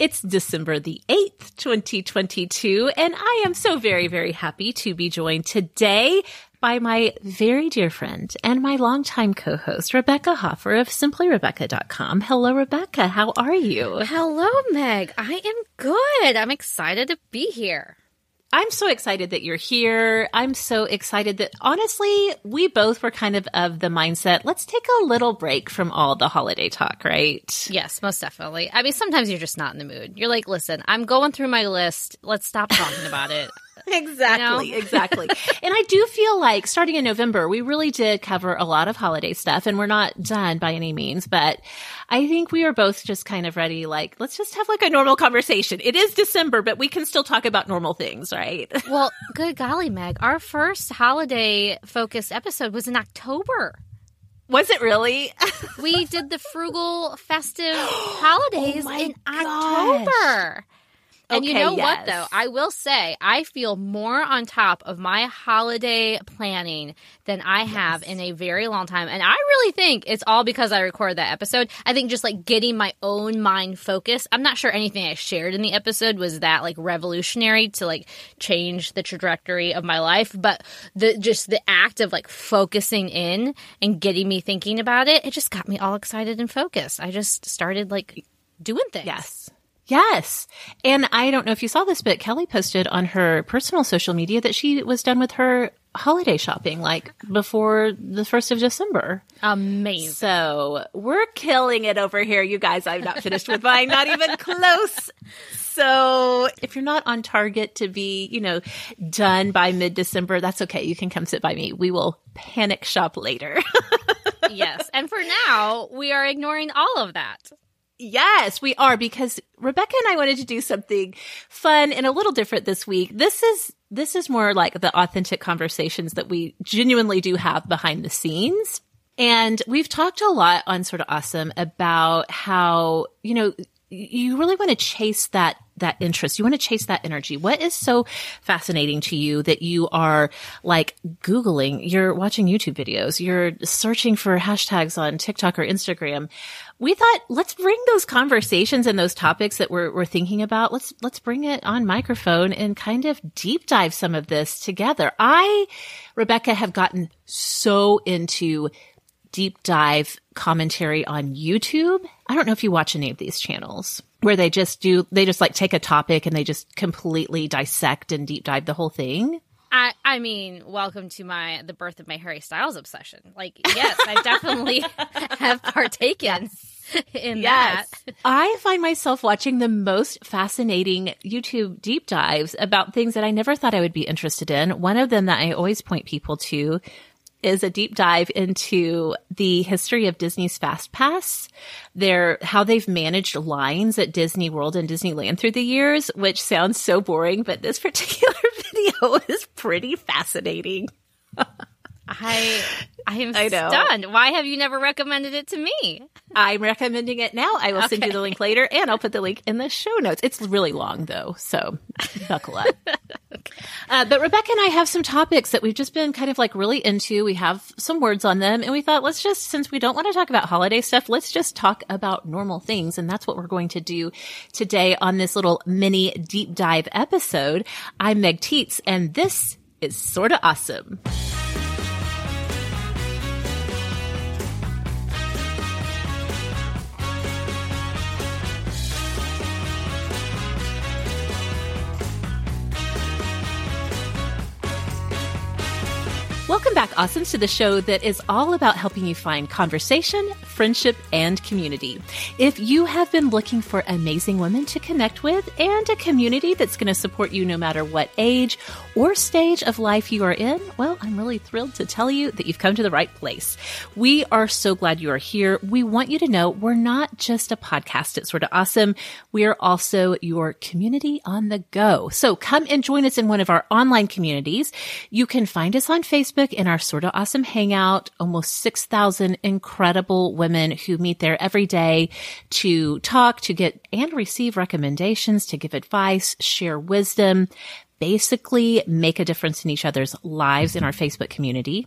It's December the 8th, 2022, and I am so very, very happy to be joined today by my very dear friend and my longtime co-host, Rebekah Hoefer of simplyrebekah.com. Hello, Rebekah. How are you? Hello, Meg. I am good. I'm excited to be here. I'm so excited that you're here. I'm so excited that honestly, we both were kind of of the mindset, let's take a little break from all the holiday talk, right? Yes, most definitely. I mean, sometimes you're just not in the mood. You're like, listen, I'm going through my list. Let's stop talking about it. exactly, you know? exactly. and I do feel like starting in November, we really did cover a lot of holiday stuff and we're not done by any means, but I think we are both just kind of ready. Like, let's just have like a normal conversation. It is December, but we can still talk about normal things, right? well, good golly, Meg. Our first holiday focused episode was in October. Was it really? we did the frugal festive oh holidays oh in gosh. October. And okay, you know yes. what, though? I will say, I feel more on top of my holiday planning than I have yes. in a very long time. And I really think it's all because I recorded that episode. I think just like getting my own mind focused. I'm not sure anything I shared in the episode was that like revolutionary to like change the trajectory of my life. But the just the act of like focusing in and getting me thinking about it, it just got me all excited and focused. I just started like doing things. Yes. Yes. And I don't know if you saw this, but Kelly posted on her personal social media that she was done with her holiday shopping like before the 1st of December. Amazing. So we're killing it over here, you guys. I'm not finished with mine, not even close. So if you're not on target to be, you know, done by mid December, that's okay. You can come sit by me. We will panic shop later. yes. And for now, we are ignoring all of that. Yes, we are because Rebekah and I wanted to do something fun and a little different this week. This is this is more like the authentic conversations that we genuinely do have behind the scenes. And we've talked a lot on sorta awesome about how, you know, you really want to chase that that interest. You want to chase that energy. What is so fascinating to you that you are like Googling, you're watching YouTube videos, you're searching for hashtags on TikTok or Instagram. We thought, let's bring those conversations and those topics that we're, we're thinking about. Let's, let's bring it on microphone and kind of deep dive some of this together. I, Rebekah, have gotten so into deep dive commentary on YouTube. I don't know if you watch any of these channels where they just do, they just like take a topic and they just completely dissect and deep dive the whole thing. I, I mean, welcome to my the birth of my Harry Styles obsession. Like, yes, I definitely have partaken in yes. that. I find myself watching the most fascinating YouTube deep dives about things that I never thought I would be interested in. One of them that I always point people to is a deep dive into the history of Disney's Fast Pass, their how they've managed lines at Disney World and Disneyland through the years, which sounds so boring, but this particular video is pretty fascinating. I I am I stunned. Why have you never recommended it to me? I'm recommending it now. I will okay. send you the link later and I'll put the link in the show notes. It's really long though, so buckle up. okay. uh, but Rebekah and I have some topics that we've just been kind of like really into. We have some words on them and we thought let's just, since we don't want to talk about holiday stuff, let's just talk about normal things. And that's what we're going to do today on this little mini deep dive episode. I'm Meg Tietz and this is sorta awesome. Welcome back, Awesomes, to the show that is all about helping you find conversation, friendship, and community. If you have been looking for amazing women to connect with and a community that's going to support you no matter what age or stage of life you are in, well, I'm really thrilled to tell you that you've come to the right place. We are so glad you are here. We want you to know we're not just a podcast It's Sorta Awesome. We are also your community on the go. So come and join us in one of our online communities. You can find us on Facebook Facebook in our Sorta Awesome Hangout. Almost 6,000 incredible women who meet there every day to talk, to get and receive recommendations, to give advice, share wisdom, basically make a difference in each other's lives in our Facebook community.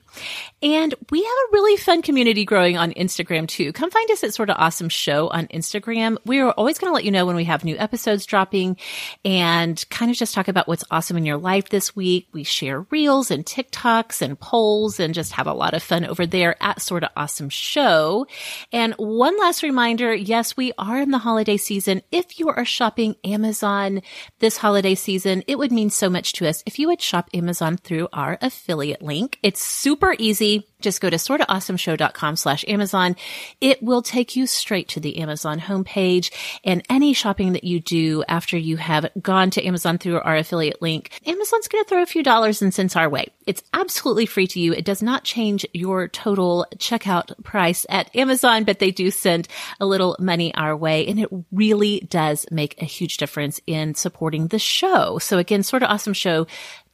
And we have a really fun community growing on Instagram too. Come find us at Sorta Awesome Show on Instagram. We are always going to let you know when we have new episodes dropping and kind of just talk about what's awesome in your life this week. We share reels and TikToks and polls and just have a lot of fun over there at Sorta Awesome Show. And one last reminder. Yes, we are in the holiday season. If you are shopping Amazon this holiday season, it would mean so so much to us if you would shop Amazon through our affiliate link. It's super easy. Just go to sortaawesomeshow.com slash Amazon. It will take you straight to the Amazon homepage and any shopping that you do after you have gone to Amazon through our affiliate link, Amazon's going to throw a few dollars and cents our way. It's absolutely free to you. It does not change your total checkout price at Amazon, but they do send a little money our way and it really does make a huge difference in supporting the show. So again, sorta awesome show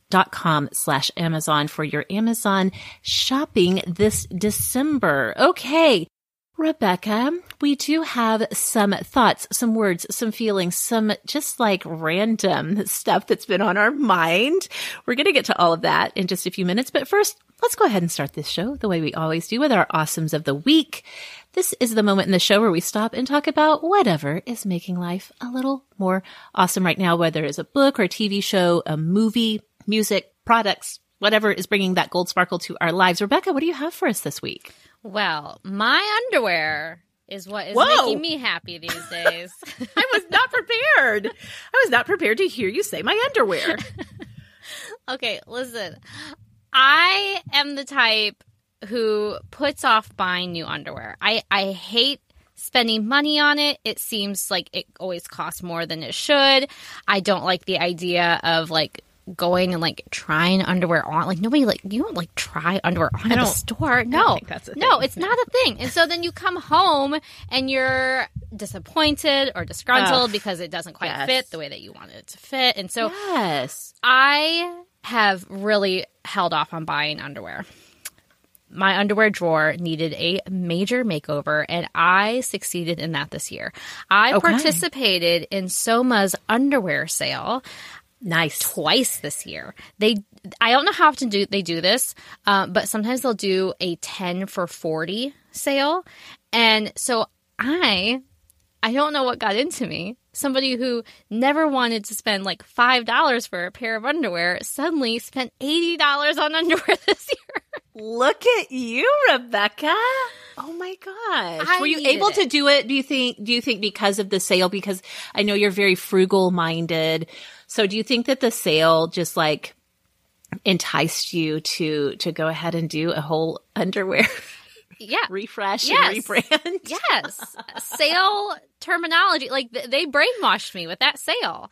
dot com slash Amazon for your Amazon shopping this December. Okay. Rebekah, we do have some thoughts, some words, some feelings, some just like random stuff that's been on our mind. We're going to get to all of that in just a few minutes. But first, let's go ahead and start this show the way we always do with our awesomes of the week. This is the moment in the show where we stop and talk about whatever is making life a little more awesome right now, whether it's a book or a TV show, a movie, music, products, whatever is bringing that gold sparkle to our lives. Rebekah, what do you have for us this week? Well, my underwear is what is Whoa. making me happy these days. I was not prepared. I was not prepared to hear you say my underwear. okay, listen. I am the type who puts off buying new underwear. I, I hate spending money on it. It seems like it always costs more than it should. I don't like the idea of like going and like trying underwear on. Like nobody like you don't like try underwear on at the store. No, no, it's not a thing. And so then you come home and you're disappointed or disgruntled Ugh. because it doesn't quite yes. fit the way that you wanted it to fit. And so yes, I have really held off on buying underwear my underwear drawer needed a major makeover, and I succeeded in that this year. I okay. participated in Soma's underwear sale. Nice. Twice this year. They, I don't know how often do they do this, uh, but sometimes they'll do a ten for forty sale, and so I, I don't know what got into me. Somebody who never wanted to spend like five dollars for a pair of underwear suddenly spent eighty dollars on underwear this year. Look at you, Rebekah. Oh my gosh. I Were you able it. to do it? Do you think, do you think because of the sale? Because I know you're very frugal minded. So do you think that the sale just like enticed you to, to go ahead and do a whole underwear? yeah refresh yes. and rebrand yes sale terminology like they brainwashed me with that sale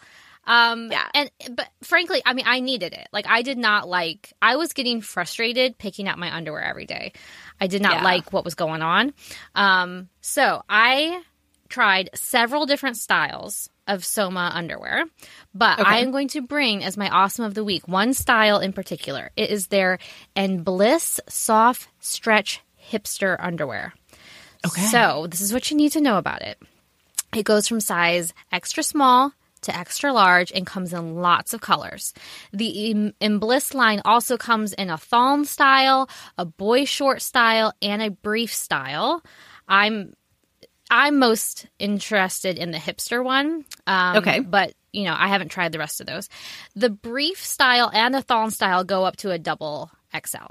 um, yeah. And, but frankly, I mean, I needed it. Like, I did not like, I was getting frustrated picking out my underwear every day. I did not yeah. like what was going on. Um, so I tried several different styles of Soma underwear, but okay. I am going to bring as my awesome of the week one style in particular. It is their Enbliss Soft Stretch Hipster underwear. Okay. So this is what you need to know about it. It goes from size extra small to extra large and comes in lots of colors. The Enbliss line also comes in a thong style, a boy short style, and a brief style. I'm I'm most interested in the hipster one. Um, okay, but you know I haven't tried the rest of those. The brief style and the thong style go up to a double XL.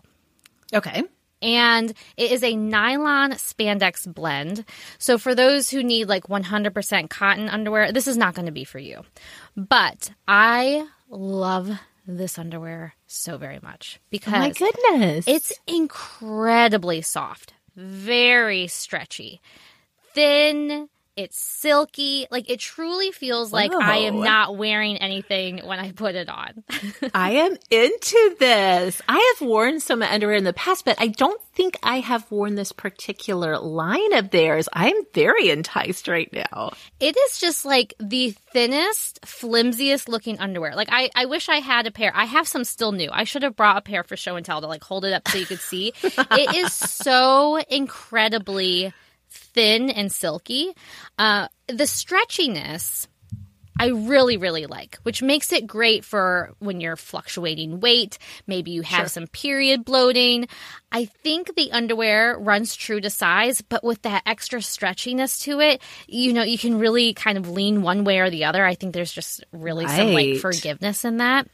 Okay and it is a nylon spandex blend. So for those who need like 100% cotton underwear, this is not going to be for you. But I love this underwear so very much because oh my goodness. It's incredibly soft, very stretchy, thin, it's silky. Like it truly feels like Whoa. I am not wearing anything when I put it on. I am into this. I have worn some underwear in the past, but I don't think I have worn this particular line of theirs. I'm very enticed right now. It is just like the thinnest, flimsiest looking underwear. Like I, I wish I had a pair. I have some still new. I should have brought a pair for show and tell to like hold it up so you could see. it is so incredibly thin and silky. Uh, the stretchiness I really, really like, which makes it great for when you're fluctuating weight. Maybe you have sure. some period bloating. I think the underwear runs true to size, but with that extra stretchiness to it, you know, you can really kind of lean one way or the other. I think there's just really right. some like forgiveness in that.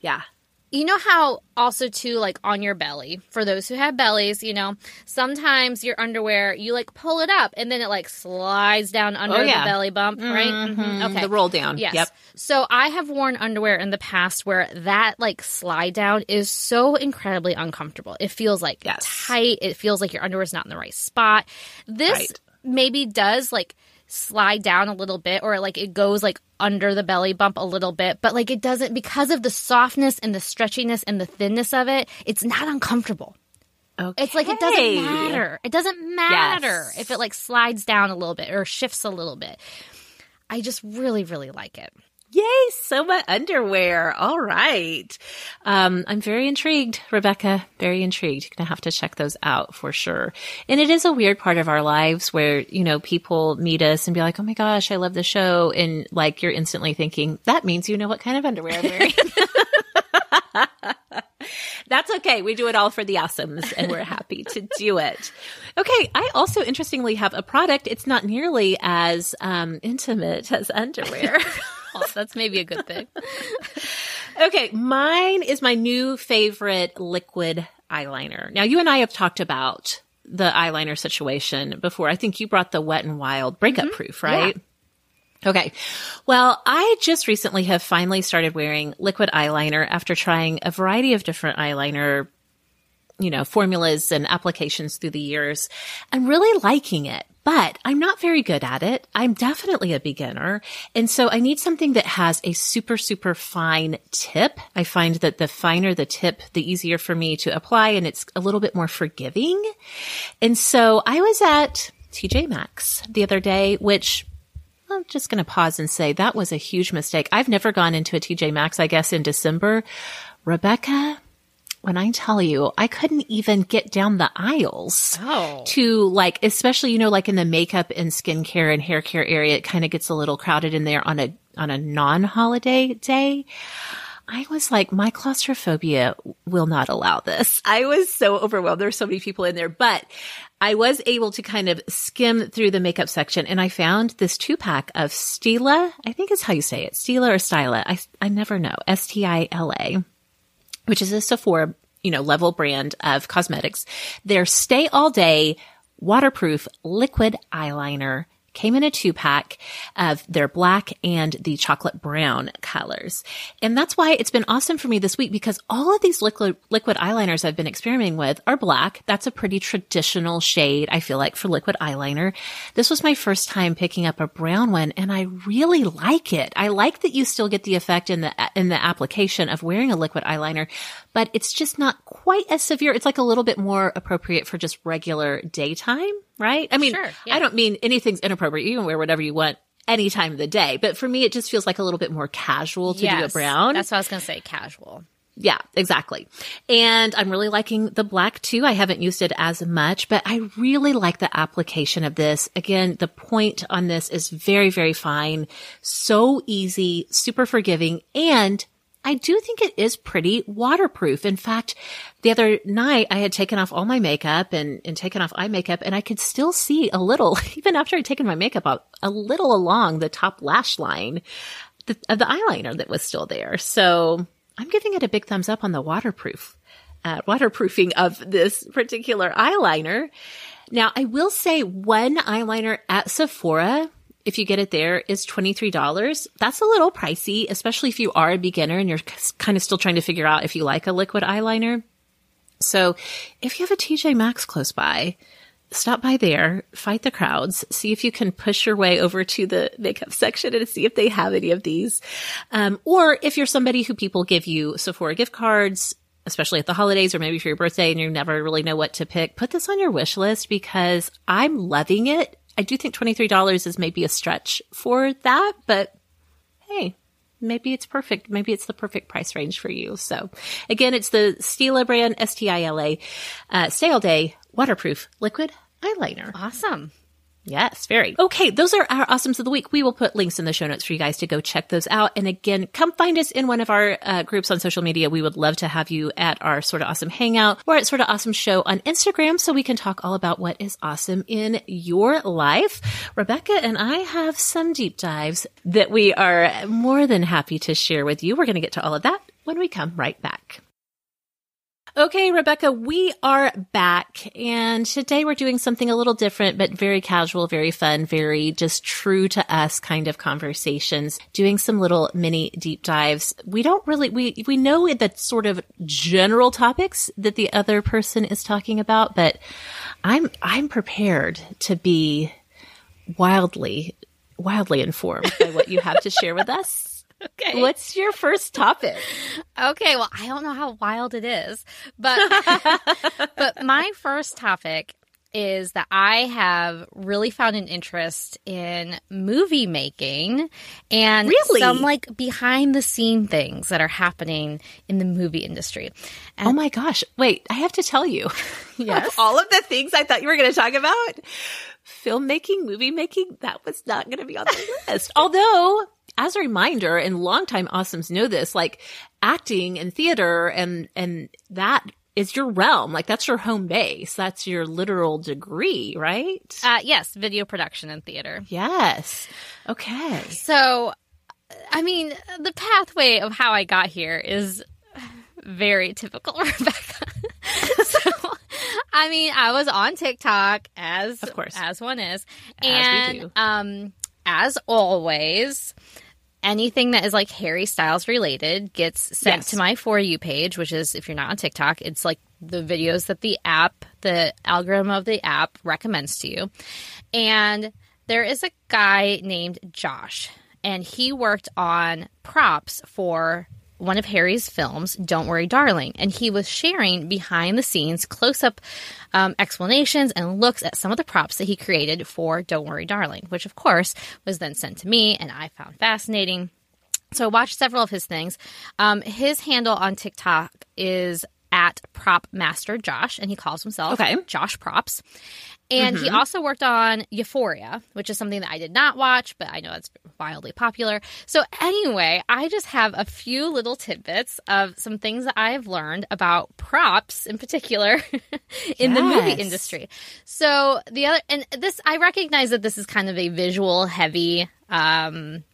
Yeah you know how also too like on your belly for those who have bellies you know sometimes your underwear you like pull it up and then it like slides down under oh, yeah. the belly bump right mm-hmm. Mm-hmm. okay the roll down yes yep so i have worn underwear in the past where that like slide down is so incredibly uncomfortable it feels like yes. tight it feels like your underwear is not in the right spot this right. maybe does like slide down a little bit or like it goes like under the belly bump a little bit, but like it doesn't because of the softness and the stretchiness and the thinness of it, it's not uncomfortable. Okay. It's like it doesn't matter. It doesn't matter yes. if it like slides down a little bit or shifts a little bit. I just really, really like it. Yay, Soma underwear. All right. Um, I'm very intrigued, Rebekah. Very intrigued. You're going to have to check those out for sure. And it is a weird part of our lives where, you know, people meet us and be like, oh my gosh, I love the show. And like you're instantly thinking, that means you know what kind of underwear I'm wearing. That's okay. We do it all for the awesomes and we're happy to do it. Okay. I also interestingly have a product. It's not nearly as um, intimate as underwear. oh, that's maybe a good thing. okay, mine is my new favorite liquid eyeliner. Now, you and I have talked about the eyeliner situation before. I think you brought the Wet and Wild breakup mm-hmm. proof, right? Yeah. Okay. Well, I just recently have finally started wearing liquid eyeliner after trying a variety of different eyeliner you know, formulas and applications through the years. I'm really liking it, but I'm not very good at it. I'm definitely a beginner. And so I need something that has a super, super fine tip. I find that the finer the tip, the easier for me to apply and it's a little bit more forgiving. And so I was at TJ Maxx the other day, which I'm just going to pause and say that was a huge mistake. I've never gone into a TJ Maxx, I guess, in December. Rebekah, when I tell you, I couldn't even get down the aisles oh. to like, especially, you know, like in the makeup and skincare and hair care area, it kind of gets a little crowded in there on a, on a non-holiday day. I was like, my claustrophobia will not allow this. I was so overwhelmed. There's so many people in there, but I was able to kind of skim through the makeup section and I found this two pack of Stila. I think is how you say it. Stila or Styla. I, I never know. S-T-I-L-A which is a Sephora, you know, level brand of cosmetics. Their stay all day waterproof liquid eyeliner came in a two pack of their black and the chocolate brown colors. And that's why it's been awesome for me this week because all of these liquid, liquid eyeliners I've been experimenting with are black. That's a pretty traditional shade, I feel like, for liquid eyeliner. This was my first time picking up a brown one and I really like it. I like that you still get the effect in the, in the application of wearing a liquid eyeliner, but it's just not quite as severe. It's like a little bit more appropriate for just regular daytime right? I mean, sure, yeah. I don't mean anything's inappropriate. You can wear whatever you want any time of the day, but for me, it just feels like a little bit more casual to yes, do a brown. That's what I was going to say, casual. Yeah, exactly. And I'm really liking the black too. I haven't used it as much, but I really like the application of this. Again, the point on this is very, very fine. So easy, super forgiving, and I do think it is pretty waterproof. In fact, the other night I had taken off all my makeup and, and taken off eye makeup and I could still see a little, even after I'd taken my makeup off, a little along the top lash line of the eyeliner that was still there. So I'm giving it a big thumbs up on the waterproof, uh, waterproofing of this particular eyeliner. Now I will say one eyeliner at Sephora if you get it there is $23. That's a little pricey, especially if you are a beginner and you're kind of still trying to figure out if you like a liquid eyeliner. So if you have a TJ Maxx close by, stop by there, fight the crowds, see if you can push your way over to the makeup section and see if they have any of these. Um, or if you're somebody who people give you Sephora gift cards, especially at the holidays or maybe for your birthday and you never really know what to pick, put this on your wish list because I'm loving it. I do think $23 is maybe a stretch for that, but hey, maybe it's perfect. Maybe it's the perfect price range for you. So again, it's the Stila brand, S-T-I-L-A, uh, stay day waterproof liquid eyeliner. Awesome. Yes, very. Okay, those are our awesomes of the week. We will put links in the show notes for you guys to go check those out. And again, come find us in one of our uh, groups on social media. We would love to have you at our Sorta Awesome Hangout or at Sorta Awesome Show on Instagram so we can talk all about what is awesome in your life. Rebekah and I have some deep dives that we are more than happy to share with you. We're going to get to all of that when we come right back. Okay, Rebekah, we are back and today we're doing something a little different, but very casual, very fun, very just true to us kind of conversations, doing some little mini deep dives. We don't really, we, we know the sort of general topics that the other person is talking about, but I'm, I'm prepared to be wildly, wildly informed by what you have to share with us. Okay. What's your first topic? Okay, well, I don't know how wild it is, but but my first topic is that I have really found an interest in movie making and really? some like behind the scene things that are happening in the movie industry. And oh my gosh. Wait, I have to tell you. Yes. all of the things I thought you were going to talk about, filmmaking, movie making, that was not going to be on the list. Although as a reminder, and longtime awesomes know this, like acting and theater and, and that is your realm. Like that's your home base. That's your literal degree, right? Uh, yes, video production and theater. Yes. Okay. So, I mean, the pathway of how I got here is very typical, Rebekah. so, I mean, I was on TikTok as of course as one is, as and um, as always, anything that is like Harry Styles related gets sent yes. to my For You page, which is, if you're not on TikTok, it's like the videos that the app, the algorithm of the app recommends to you. And there is a guy named Josh, and he worked on props for one of Harry's films, Don't Worry, Darling. And he was sharing behind the scenes close up um, explanations and looks at some of the props that he created for Don't Worry, Darling, which of course was then sent to me and I found fascinating. So I watched several of his things. Um, his handle on TikTok is at Prop Master Josh, and he calls himself okay. Josh Props. And mm-hmm. he also worked on Euphoria, which is something that I did not watch, but I know it's wildly popular. So, anyway, I just have a few little tidbits of some things that I have learned about props in particular in yes. the movie industry. So, the other, and this, I recognize that this is kind of a visual heavy, um,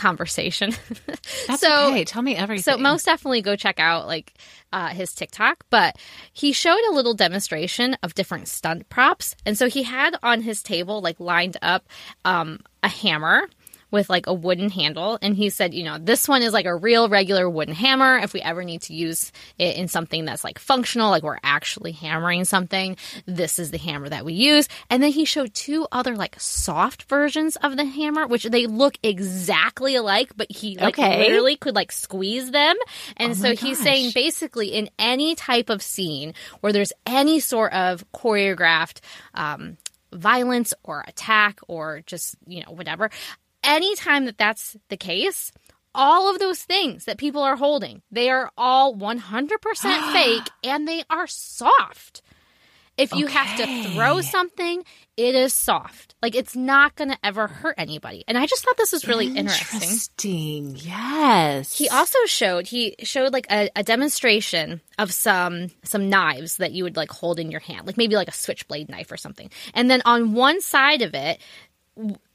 conversation. That's so, okay. Tell me everything. So most definitely go check out like uh, his TikTok. But he showed a little demonstration of different stunt props, and so he had on his table like lined up um, a hammer with like a wooden handle. And he said, you know, this one is like a real regular wooden hammer. If we ever need to use it in something that's like functional, like we're actually hammering something, this is the hammer that we use. And then he showed two other like soft versions of the hammer, which they look exactly alike, but he like okay. literally could like squeeze them. And oh so he's gosh. saying basically in any type of scene where there's any sort of choreographed, um, violence or attack or just, you know, whatever anytime that that's the case, all of those things that people are holding, they are all 100% fake and they are soft. If you okay. have to throw something, it is soft. Like it's not going to ever hurt anybody. And I just thought this was really interesting. Interesting. Yes. He also showed he showed like a, a, demonstration of some some knives that you would like hold in your hand, like maybe like a switchblade knife or something. And then on one side of it,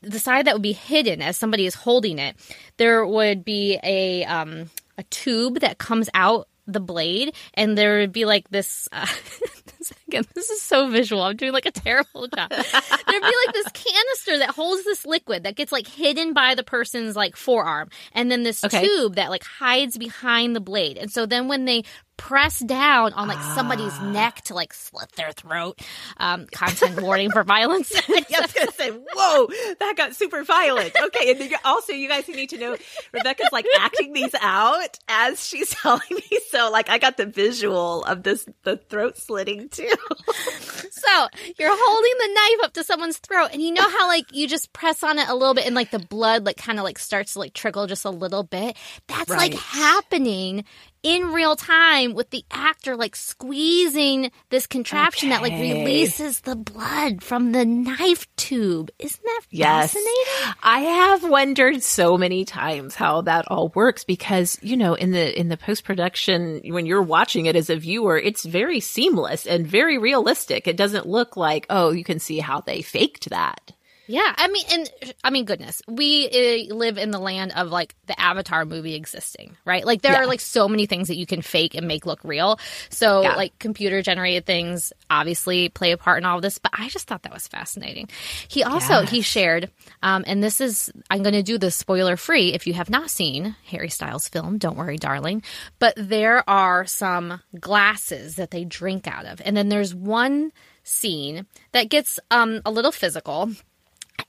the side that would be hidden as somebody is holding it, there would be a um, a tube that comes out the blade, and there would be like this. Uh, again, this is so visual. I'm doing like a terrible job. There'd be like this canister that holds this liquid that gets like hidden by the person's like forearm, and then this okay. tube that like hides behind the blade. And so then when they press down on like somebody's ah. neck to like slit their throat. Um, content warning for violence. I was gonna say, whoa, that got super violent. Okay, and also you guys need to know Rebekah's like acting these out as she's telling me. So like I got the visual of this the throat slitting too. so you're holding the knife up to someone's throat, and you know how like you just press on it a little bit, and like the blood like kind of like starts to like trickle just a little bit. That's right. like happening in real time with the actor like squeezing this contraption okay. that like releases the blood from the knife tube. Isn't that yes. fascinating? I have wondered so many times how that all works because, you know, in the in the post-production when you're watching it as a viewer, it's very seamless and very realistic. It doesn't look like, oh, you can see how they faked that. Yeah, I mean, and I mean, goodness, we uh, live in the land of like the Avatar movie existing, right? Like there yeah. are like so many things that you can fake and make look real. So yeah. like computer generated things obviously play a part in all of this. But I just thought that was fascinating. He also yes. he shared, um, and this is I'm going to do this spoiler free. If you have not seen Harry Styles' film, don't worry, darling. But there are some glasses that they drink out of, and then there's one scene that gets um, a little physical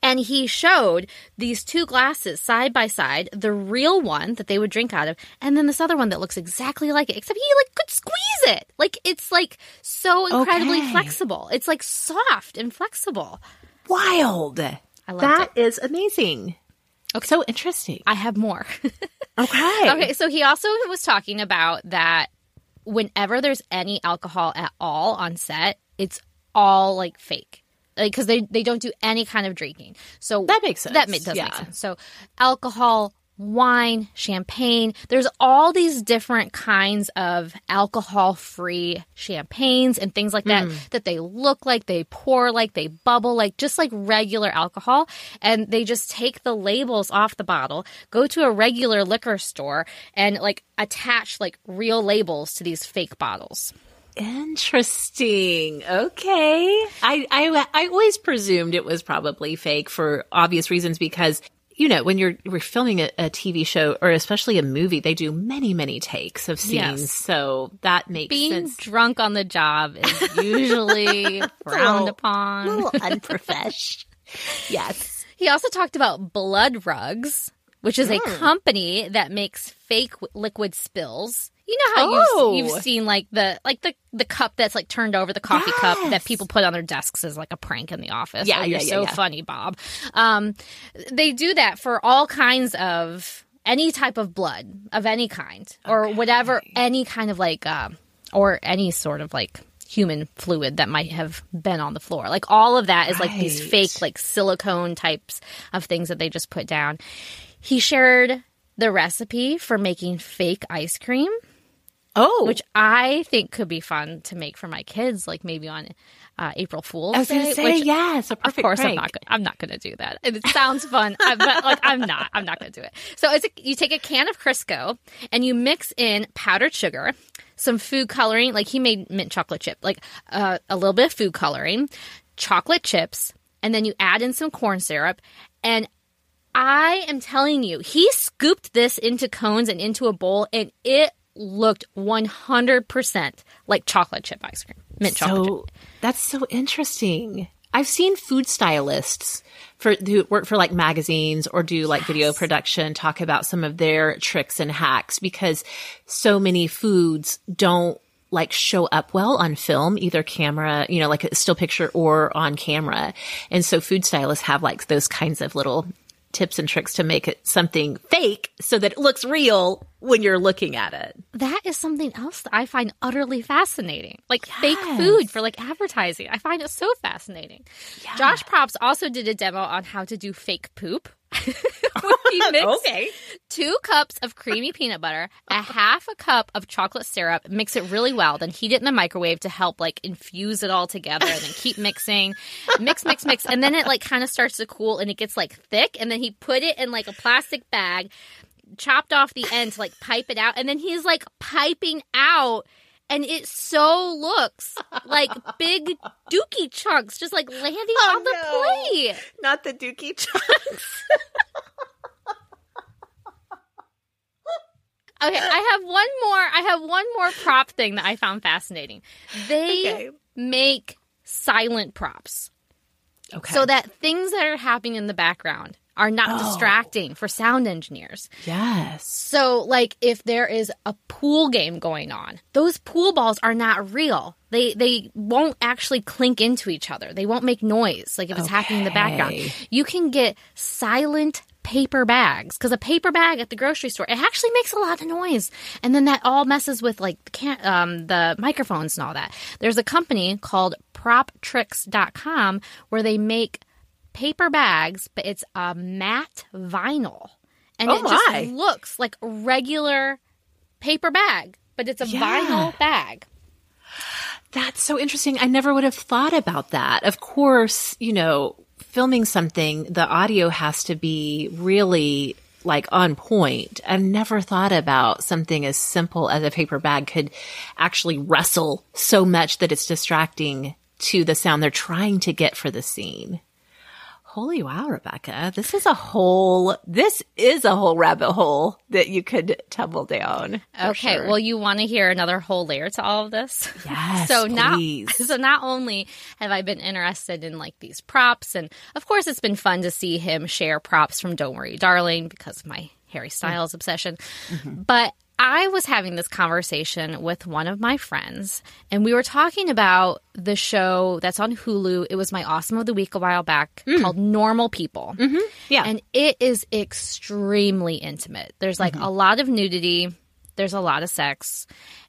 and he showed these two glasses side by side, the real one that they would drink out of, and then this other one that looks exactly like it, except he like could squeeze it. Like it's like so incredibly okay. flexible. It's like soft and flexible. Wild. I love that it. is amazing. Okay. So interesting. I have more. okay. Okay. So he also was talking about that whenever there's any alcohol at all on set, it's all like fake like because they they don't do any kind of drinking. So that makes sense. That does yeah. make sense. So alcohol, wine, champagne. There's all these different kinds of alcohol-free champagnes and things like that mm. that they look like, they pour like, they bubble like, just like regular alcohol. And they just take the labels off the bottle, go to a regular liquor store, and like attach like real labels to these fake bottles. Interesting. Okay. I, I, I always presumed it was probably fake for obvious reasons because you know, when you're we're filming a, a, TV show or especially a movie, they do many, many takes of scenes. Yes. So that makes Being sense. drunk on the job is usually frowned upon. Little unprofesh. yes. He also talked about blood rugs, which is mm. a hmm. company that makes fake liquid spills you know how oh. you've, you've seen like the like the the cup that's like turned over the coffee yes. cup that people put on their desks as like a prank in the office. Yeah, oh, yeah, you're yeah, so yeah. funny, Bob. Um, they do that for all kinds of any type of blood of any kind or whatever any kind of like uh, or any sort of like human fluid that might have been on the floor. Like all of that is right. like these fake like silicone types of things that they just put down. He shared the recipe for making fake ice cream Oh, which I think could be fun to make for my kids, like maybe on uh, April Fool's I was Day. Say, which, yes, of course prank. I'm not. I'm not going to do that. It sounds fun, but like I'm not. I'm not going to do it. So it's a, you take a can of Crisco and you mix in powdered sugar, some food coloring. Like he made mint chocolate chip, like uh, a little bit of food coloring, chocolate chips, and then you add in some corn syrup and I am telling you, he scooped this into cones and into a bowl, and it looked 100% like chocolate chip ice cream, mint so, chocolate chip. That's so interesting. I've seen food stylists for who work for like magazines or do like yes. video production talk about some of their tricks and hacks because so many foods don't like show up well on film, either camera, you know, like a still picture or on camera. And so food stylists have like those kinds of little tips and tricks to make it something fake so that it looks real when you're looking at it. That is something else that I find utterly fascinating. Like yes. fake food for like advertising. I find it so fascinating. Yeah. Josh Props also did a demo on how to do fake poop. he mixed okay. two cups of creamy peanut butter, a half a cup of chocolate syrup, mix it really well, then heat it in the microwave to help like infuse it all together and then keep mixing. mix, mix, mix. And then it like kind of starts to cool and it gets like thick. And then he put it in like a plastic bag, chopped off the end to like pipe it out. And then he's like piping out and it so looks like big dookie chunks just like landing oh, on the no. plate. Not the dookie chunks. okay, I have one more. I have one more prop thing that I found fascinating. They okay. make silent props. Okay. So that things that are happening in the background are not oh. distracting for sound engineers. Yes. So, like, if there is a pool game going on, those pool balls are not real. They they won't actually clink into each other. They won't make noise like if it's okay. happening in the background. You can get silent paper bags because a paper bag at the grocery store it actually makes a lot of noise, and then that all messes with like can um, the microphones and all that. There's a company called PropTricks.com where they make paper bags, but it's a matte vinyl, and oh it my. just looks like a regular paper bag, but it's a yeah. vinyl bag. That's so interesting. I never would have thought about that. Of course, you know, filming something, the audio has to be really like on point. I've never thought about something as simple as a paper bag could actually wrestle so much that it's distracting to the sound they're trying to get for the scene. Holy wow, Rebekah. This is a whole, this is a whole rabbit hole that you could tumble down. Okay. Sure. Well, you want to hear another whole layer to all of this? Yes. so please. not, so not only have I been interested in like these props, and of course it's been fun to see him share props from Don't Worry Darling because of my Harry Styles mm-hmm. obsession, mm-hmm. but I was having this conversation with one of my friends, and we were talking about the show that's on Hulu. It was my awesome of the week a while back mm. called Normal People. Mm-hmm. Yeah. And it is extremely intimate. There's like mm-hmm. a lot of nudity, there's a lot of sex.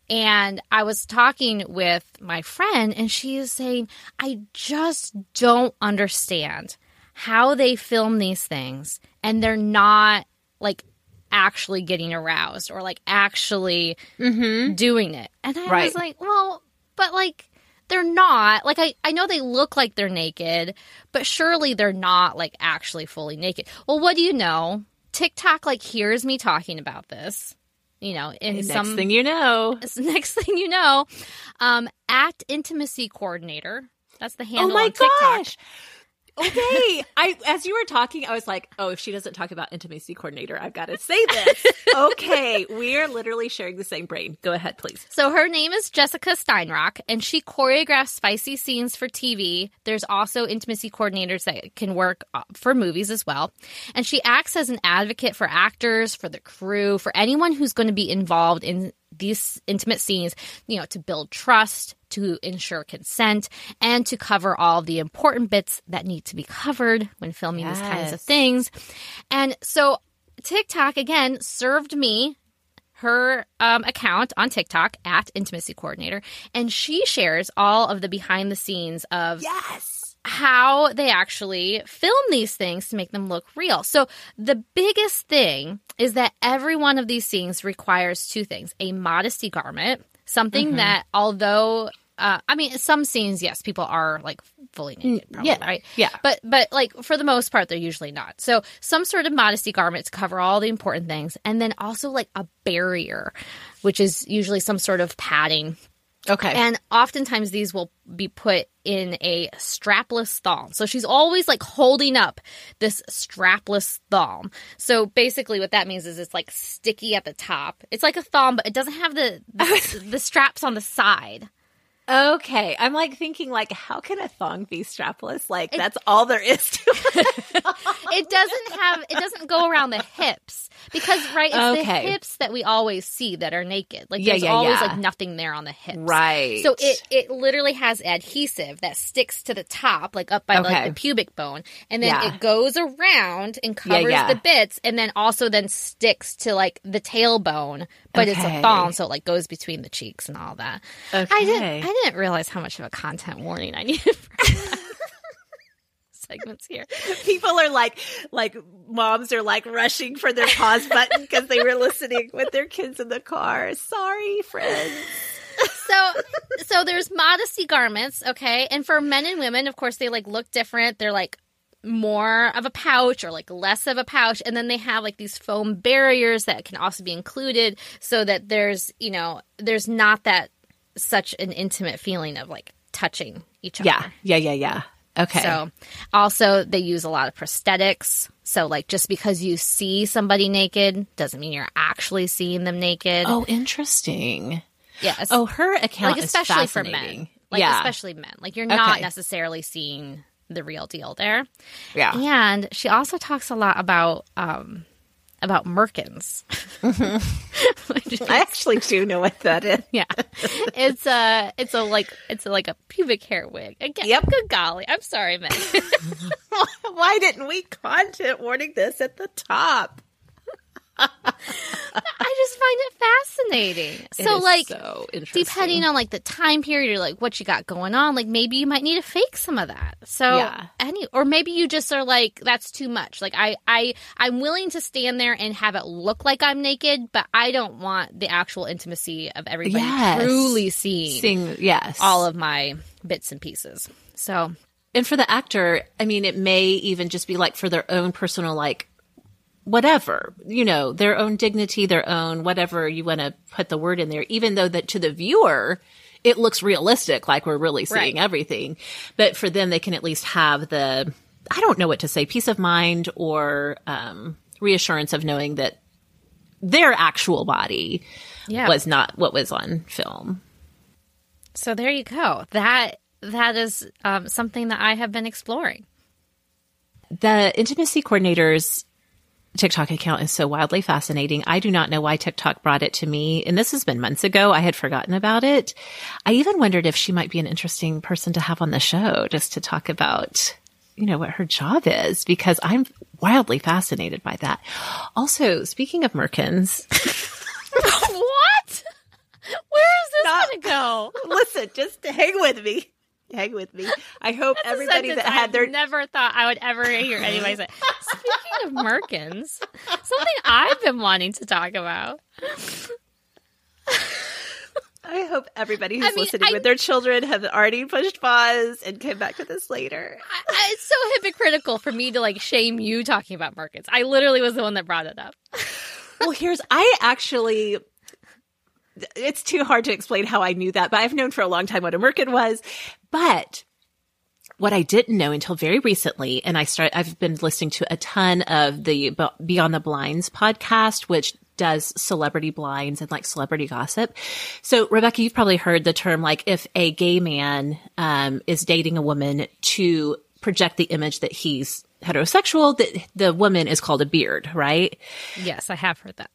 And I was talking with my friend, and she is saying, I just don't understand how they film these things, and they're not like actually getting aroused or like actually mm-hmm. doing it. And I right. was like, well, but like they're not. Like I, I know they look like they're naked, but surely they're not like actually fully naked. Well, what do you know? TikTok like hears me talking about this. You know, in next some thing you know, next thing you know, um, at intimacy coordinator. That's the handle. Oh my on TikTok. Okay. I as you were talking, I was like, oh, if she doesn't talk about intimacy coordinator, I've got to say this. okay, we are literally sharing the same brain. Go ahead, please. So her name is Jessica Steinrock, and she choreographs spicy scenes for TV. There's also intimacy coordinators that can work uh, for movies as well, and she acts as an advocate for actors, for the crew, for anyone who's going to be involved in these intimate scenes, you know, to build trust, to ensure consent, and to cover all the important bits that need to be covered when filming yes. these kinds of things. And so TikTok, again, served me her um, account on TikTok at Intimacy Coordinator, and she shares all of the behind the scenes of yes how they actually film these things to make them look real. So the biggest thing is that every one of these scenes requires two things: a modesty garment, something mm-hmm. that although uh, I mean, some scenes, yes, people are like fully naked, probably, yeah. right? Yeah. But but like for the most part, they're usually not. So some sort of modesty garment to cover all the important things, and then also like a barrier, which is usually some sort of padding Okay. And oftentimes these will be put in a strapless thong. So she's always like holding up this strapless thong. So basically what that means is it's like sticky at the top. It's like a thong, but it doesn't have the the, the straps on the side. Okay. I'm like thinking like how can a thong be strapless? Like it, that's all there is to it. it doesn't have it doesn't go around the hips because right it's okay. the hips that we always see that are naked. Like yeah, there's yeah, always yeah. like nothing there on the hips. Right. So it it literally has adhesive that sticks to the top like up by okay. like the pubic bone and then it goes around and covers the bits and then also then sticks to like the tailbone but okay. it's a thong so it like goes between the cheeks and all that. Okay. I didn't I didn't realize how much of a content warning I needed for segments here. People are like, like moms are like rushing for their pause button because they were listening with their kids in the car. Sorry, friends. so so there's modesty garments okay and for men and women of course they like look different they're like more of a pouch or like less of a pouch and then they have like these foam barriers that can also be included so that there's you know there's not that such an intimate feeling of like touching each other. Yeah, yeah, yeah, yeah. Okay. So also they use a lot of prosthetics. So like just because you see somebody naked doesn't mean you're actually seeing them naked. Oh, interesting. Yes. Oh, her account like, especially for men. Like yeah. especially men. Like you're not okay. necessarily seeing the real deal there. Yeah. And she also talks a lot about um about merkins. I actually do know what that is. yeah, it's a it's a like it's a, like a pubic hair wig. Again, yep. Good golly, I'm sorry, man. Why didn't we content warning this at the top? I just find it fascinating. so like so depending on like the time period or like what you got going on, like maybe you might need to fake some of that. So yeah. any or maybe you just are like that's too much. Like I I I'm willing to stand there and have it look like I'm naked, but I don't want the actual intimacy of everybody yes. truly seeing, seeing yes all of my bits and pieces. So and for the actor, I mean, it may even just be like for their own personal like whatever, you know, their own dignity, their own whatever you want to put the word in there, even though that to the viewer, it looks realistic, like we're really seeing right. everything. But for them, they can at least have the, I don't know what to say, peace of mind or um, reassurance of knowing that their actual body yeah. was not what was on film. So there you go. That that is um, something that I have been exploring. The intimacy coordinators TikTok account is so wildly fascinating. I do not know why TikTok brought it to me. And this has been months ago. I had forgotten about it. I even wondered if she might be an interesting person to have on the show just to talk about, you know, what her job is because I'm wildly fascinated by that. Also, speaking of Merkins. what? Where is this going to go? Listen, just hang with me hang with me. I hope That's everybody that had their never thought I would ever hear anybody say. Speaking of Merkins, something I've been wanting to talk about. I hope everybody who's I mean, listening I, with their children have already pushed pause and came back to this later. I, it's so hypocritical for me to like shame you talking about Merkins. I literally was the one that brought it up. well, here's I actually it's too hard to explain how I knew that, but I've known for a long time what a merkin was. But what I didn't know until very recently, and I start, I've been listening to a ton of the Beyond the Blinds podcast, which does celebrity blinds and like celebrity gossip. So Rebekah, you've probably heard the term like if a gay man um, is dating a woman to project the image that he's heterosexual, that the woman is called a beard, right? Yes, I have heard that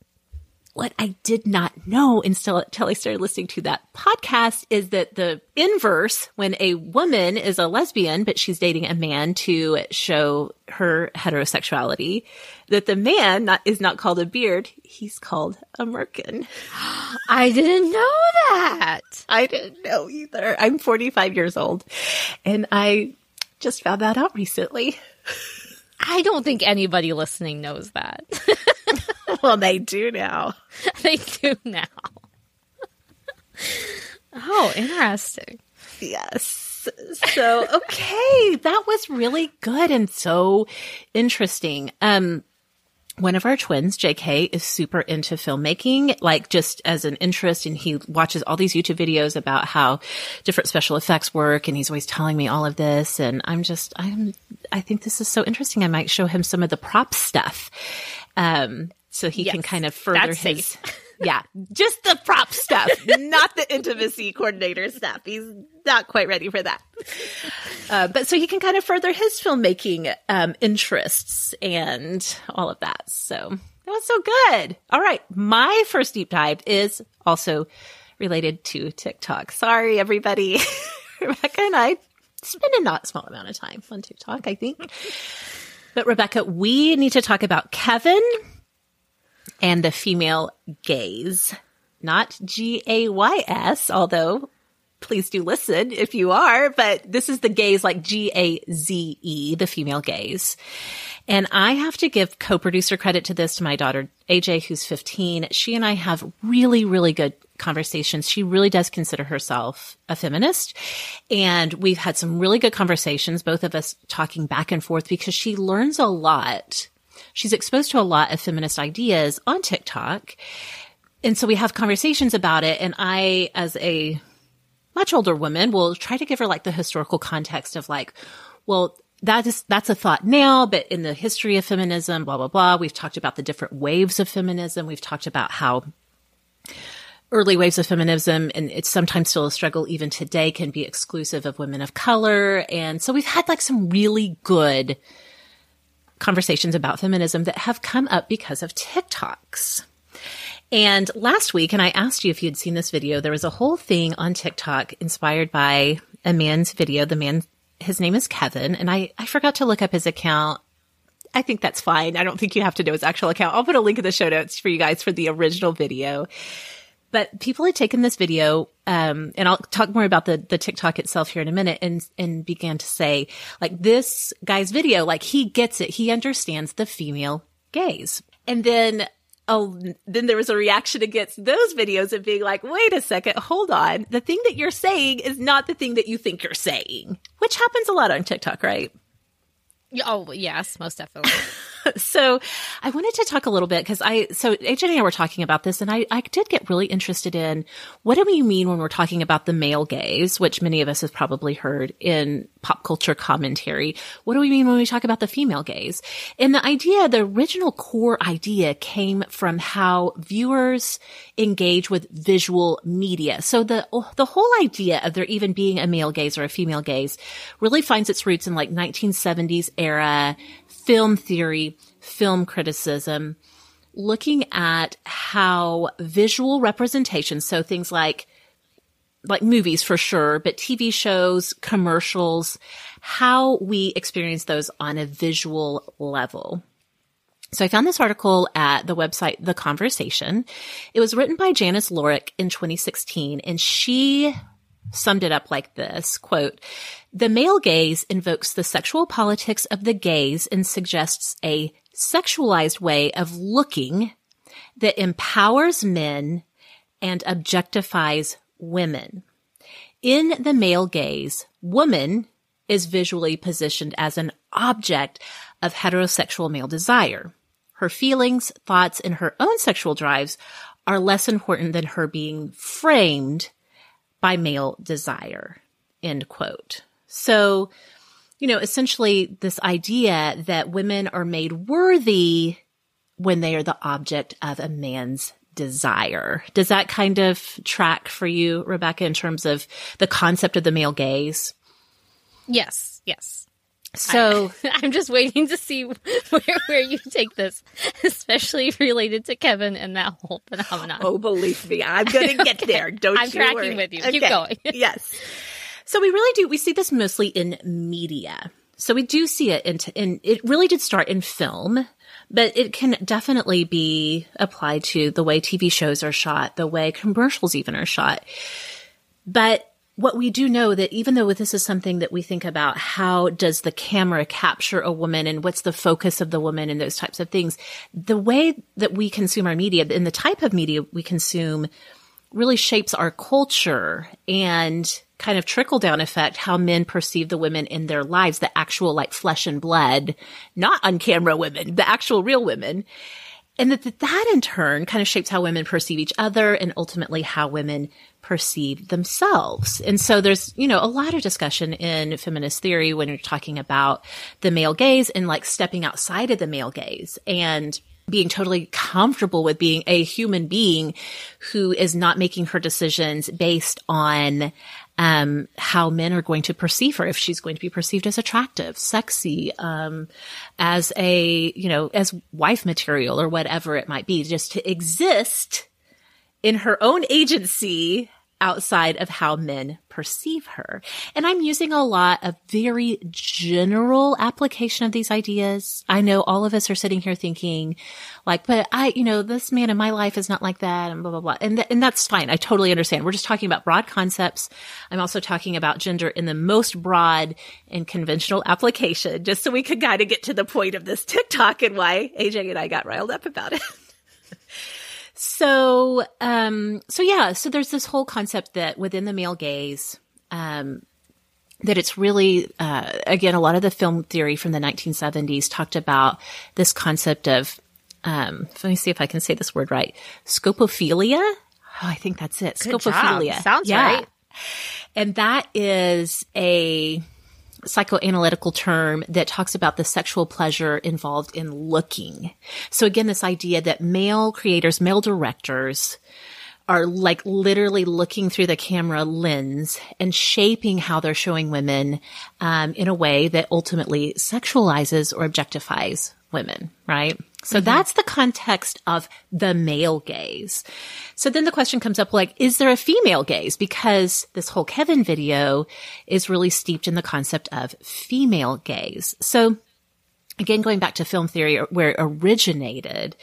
what I did not know until, until I started listening to that podcast is that the inverse, when a woman is a lesbian, but she's dating a man to show her heterosexuality, that the man not, is not called a beard, he's called a merkin. I didn't know that. I didn't know either. I'm 45 years old and I just found that out recently. I don't think anybody listening knows that. well, they do now. they do now. oh, interesting. Yes. So, okay, that was really good and so interesting. Um, one of our twins, JK, is super into filmmaking, like just as an interest. And he watches all these YouTube videos about how different special effects work. And he's always telling me all of this. And I'm just, I'm, I think this is so interesting. I might show him some of the prop stuff. Um, so he yes, can kind of further his yeah. Just the prop stuff not the intimacy coordinator stuff. He's not quite ready for that. Uh, but so he can kind of further his filmmaking um, interests and all of that. So that was so good. All right. My first deep dive is also related to tiktok. Sorry everybody. Rebekah and i spend a not small amount of time on tiktok i think. But rebekah we need to talk about kevin and the female gaze, not G A Y S, although please do listen if you are, but this is the gaze like G A Z E, the female gaze. And I have to give co-producer credit to this to my daughter, AJ, who's 15. She and I have really, really good conversations. She really does consider herself a feminist. And we've had some really good conversations, both of us talking back and forth because she learns a lot she's exposed to a lot of feminist ideas on TikTok. And so we have conversations about it. And I, as a much older woman, will try to give her like the historical context of like, well, that is, that's a thought now, but in the history of feminism, blah, blah, blah. We've talked about the different waves of feminism. We've talked about how early waves of feminism, and it's sometimes still a struggle even today, can be exclusive of women of color. And so we've had like some really good conversations about feminism that have come up because of TikToks. And last week, and I asked you if you'd seen this video, there was a whole thing on TikTok inspired by a man's video. The man, his name is Kevin, and I, I forgot to look up his account. I think that's fine. I don't think you have to know his actual account. I'll put a link in the show notes for you guys for the original video. But people had taken this video, um, and I'll talk more about the, the TikTok itself here in a minute and, and began to say, like, this guy's video, like, he gets it. He understands the female gaze. And then oh, then there was a reaction against those videos of being like, wait a second, hold on. The thing that you're saying is not the thing that you think you're saying, which happens a lot on TikTok, right? Oh, yes, most definitely. so I wanted to talk a little bit because I, so AJ and I were talking about this and I, I did get really interested in what do we mean when we're talking about the male gaze, which many of us have probably heard in pop culture commentary. What do we mean when we talk about the female gaze? And the idea, the original core idea came from how viewers engage with visual media. So the, the whole idea of there even being a male gaze or a female gaze really finds its roots in like 1970s era film theory, film criticism, looking at how visual representation, so things like like movies for sure, but TV shows, commercials, how we experience those on a visual level. So I found this article at the website The Conversation. It was written by Janice Loreck in 2016 and she summed it up like this, quote, the male gaze invokes the sexual politics of the gaze and suggests a sexualized way of looking that empowers men and objectifies women. In the male gaze, woman is visually positioned as an object of heterosexual male desire. Her feelings, thoughts, and her own sexual drives are less important than her being framed by male desire. End quote. So, you know, essentially this idea that women are made worthy when they are the object of a man's desire. Does that kind of track for you, Rebekah, in terms of the concept of the male gaze? Yes, yes. So I, am just waiting to see where, where you take this, especially related to Kevin and that whole phenomenon. Oh, believe me, I'm going to get there. Don't you worry. I'm tracking with you. Okay. Keep going. yes. So we really do. We see this mostly in media. So we do see it in, in it really did start in film, but it can definitely be applied to the way TV shows are shot, the way commercials even are shot. But what we do know that even though this is something that we think about, how does the camera capture a woman and what's the focus of the woman and those types of things, the way that we consume our media and the type of media we consume really shapes our culture and kind of trickle down effect how men perceive the women in their lives, the actual like flesh and blood, not on camera women, the actual real women. And that, that in turn kind of shapes how women perceive each other and ultimately how women perceive themselves. And so there's, you know, a lot of discussion in feminist theory when you're talking about the male gaze and like stepping outside of the male gaze and being totally comfortable with being a human being who is not making her decisions based on um, how men are going to perceive her if she's going to be perceived as attractive, sexy, um, as a, you know, as wife material or whatever it might be, just to exist in her own agency outside of how men perceive her. And I'm using a lot of very general application of these ideas. I know all of us are sitting here thinking like, but I, you know, this man in my life is not like that and blah, blah, blah. And, th- and that's fine. I totally understand. We're just talking about broad concepts. I'm also talking about gender in the most broad and conventional application, just so we could kind of get to the point of this TikTok and why AJ and I got riled up about it. So, um, so yeah, so there's this whole concept that within the male gaze, um, that it's really, uh, again, a lot of the film theory from the 1970s talked about this concept of, um, let me see if I can say this word right, scopophilia. Oh, I think that's it. Good scopophilia. Job. Sounds yeah. right. And that is a, psychoanalytical term that talks about the sexual pleasure involved in looking. So again, this idea that male creators, male directors are like literally looking through the camera lens and shaping how they're showing women um, in a way that ultimately sexualizes or objectifies women, right? So mm-hmm. that's the context of the male gaze. So then the question comes up like, is there a female gaze? Because this whole Kevin video is really steeped in the concept of female gaze. So again, going back to film theory where it originated,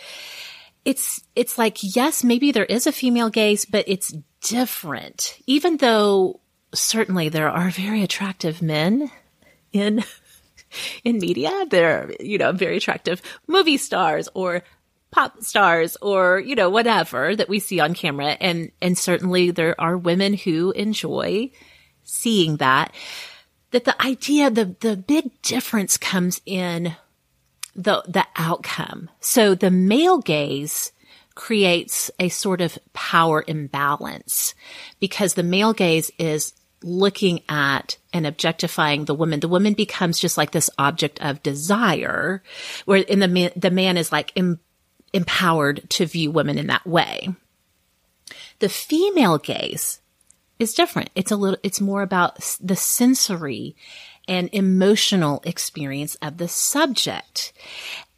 it's, it's like, yes, maybe there is a female gaze, but it's different. Even though certainly there are very attractive men in in media. They're, you know, very attractive movie stars or pop stars or, you know, whatever that we see on camera. And, and certainly there are women who enjoy seeing that. That the idea, the, the big difference comes in the, the outcome. So the male gaze creates a sort of power imbalance because the male gaze is looking at and objectifying the woman, the woman becomes just like this object of desire, where in the man, the man is like em, empowered to view women in that way. The female gaze is different. It's a little, it's more about the sensory and emotional experience of the subject.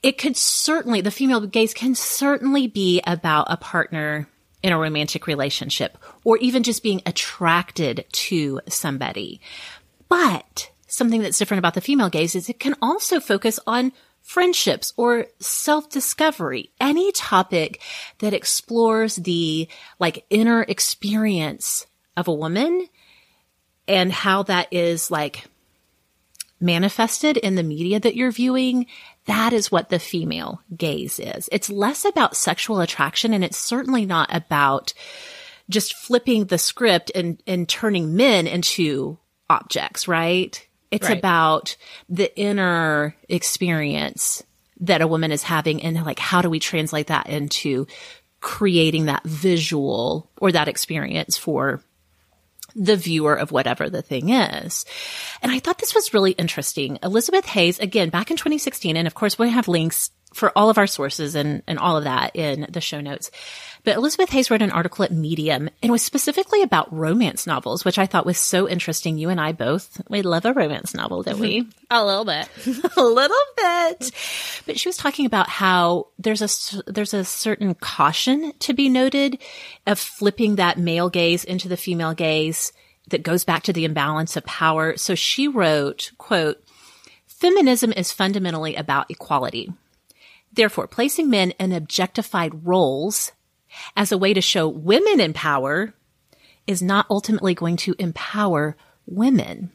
It could certainly, the female gaze can certainly be about a partner in a romantic relationship or even just being attracted to somebody. But something that's different about the female gaze is it can also focus on friendships or self-discovery, any topic that explores the like inner experience of a woman and how that is like manifested in the media that you're viewing that is what the female gaze is. It's less about sexual attraction and it's certainly not about just flipping the script and, and turning men into objects, right? It's right. about the inner experience that a woman is having and like, how do we translate that into creating that visual or that experience for the viewer of whatever the thing is. And I thought this was really interesting. Elizabeth Hayes, again, back in 2016, and of course we have links for all of our sources and, and all of that in the show notes. But Elizabeth Hayes wrote an article at Medium and was specifically about romance novels, which I thought was so interesting. You and I both, we love a romance novel, don't we? a little bit. a little bit. But she was talking about how there's a, there's a certain caution to be noted of flipping that male gaze into the female gaze that goes back to the imbalance of power. So she wrote, quote, feminism is fundamentally about equality. Therefore, placing men in objectified roles as a way to show women in power is not ultimately going to empower women.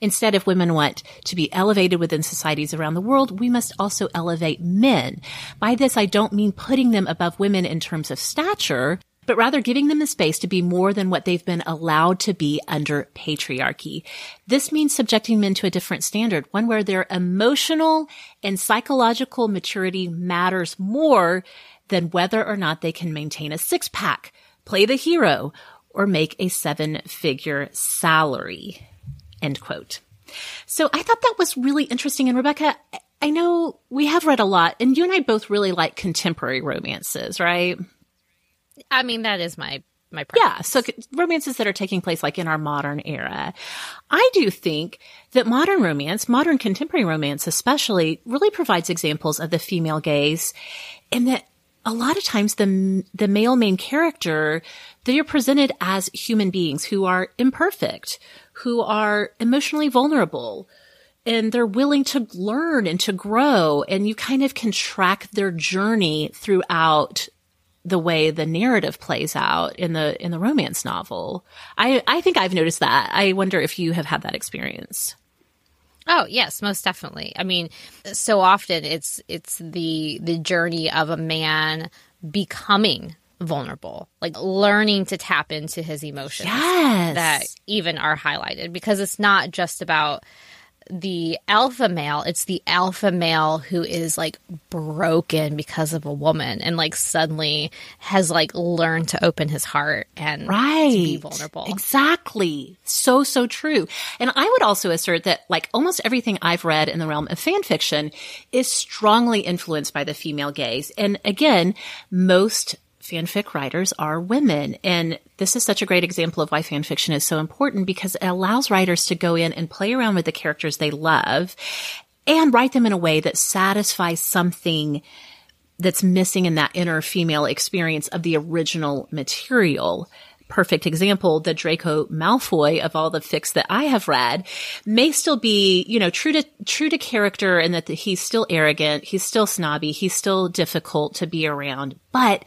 Instead, if women want to be elevated within societies around the world, we must also elevate men. By this, I don't mean putting them above women in terms of stature, but rather giving them the space to be more than what they've been allowed to be under patriarchy. This means subjecting men to a different standard, one where their emotional and psychological maturity matters more than whether or not they can maintain a six pack, play the hero, or make a seven figure salary. End quote. So I thought that was really interesting. And Rebekah, I know we have read a lot and you and I both really like contemporary romances, right? I mean, that is my my preference. Yeah, so romances that are taking place like in our modern era. I do think that modern romance, modern contemporary romance especially, really provides examples of the female gaze and that a lot of times the the male main character they are presented as human beings who are imperfect, who are emotionally vulnerable, and they're willing to learn and to grow and you kind of can track their journey throughout the way the narrative plays out in the in the romance novel. I I think I've noticed that. I wonder if you have had that experience. Oh, yes, most definitely. I mean, so often it's it's the the journey of a man becoming vulnerable, like learning to tap into his emotions yes. that even are highlighted because it's not just about the alpha male, it's the alpha male who is like broken because of a woman and like suddenly has like learned to open his heart and right. be vulnerable. Exactly. So, so true. And I would also assert that like almost everything I've read in the realm of fan fiction is strongly influenced by the female gaze. And again, most fanfic writers are women. And this is such a great example of why fanfiction is so important because it allows writers to go in and play around with the characters they love and write them in a way that satisfies something that's missing in that inner female experience of the original material perfect example, the Draco Malfoy of all the fics that I have read may still be, you know, true to, true to character and that he's still arrogant. He's still snobby. He's still difficult to be around. But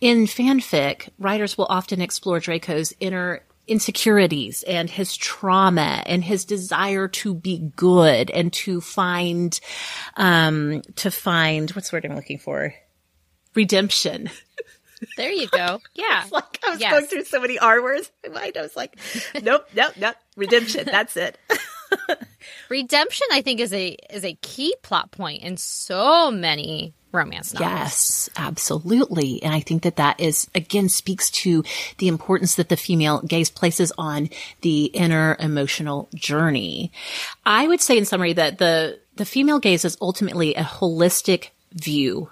in fanfic, writers will often explore Draco's inner insecurities and his trauma and his desire to be good and to find, um, to find, what's the word I'm looking for? Redemption. There you go. Yeah. like I was yes. going through so many R words. in My mind, I was like, nope, nope, nope. Redemption. That's it. Redemption, I think, is a is a key plot point in so many romance novels. Yes, absolutely. And I think that that is again speaks to the importance that the female gaze places on the inner emotional journey. I would say in summary that the the female gaze is ultimately a holistic view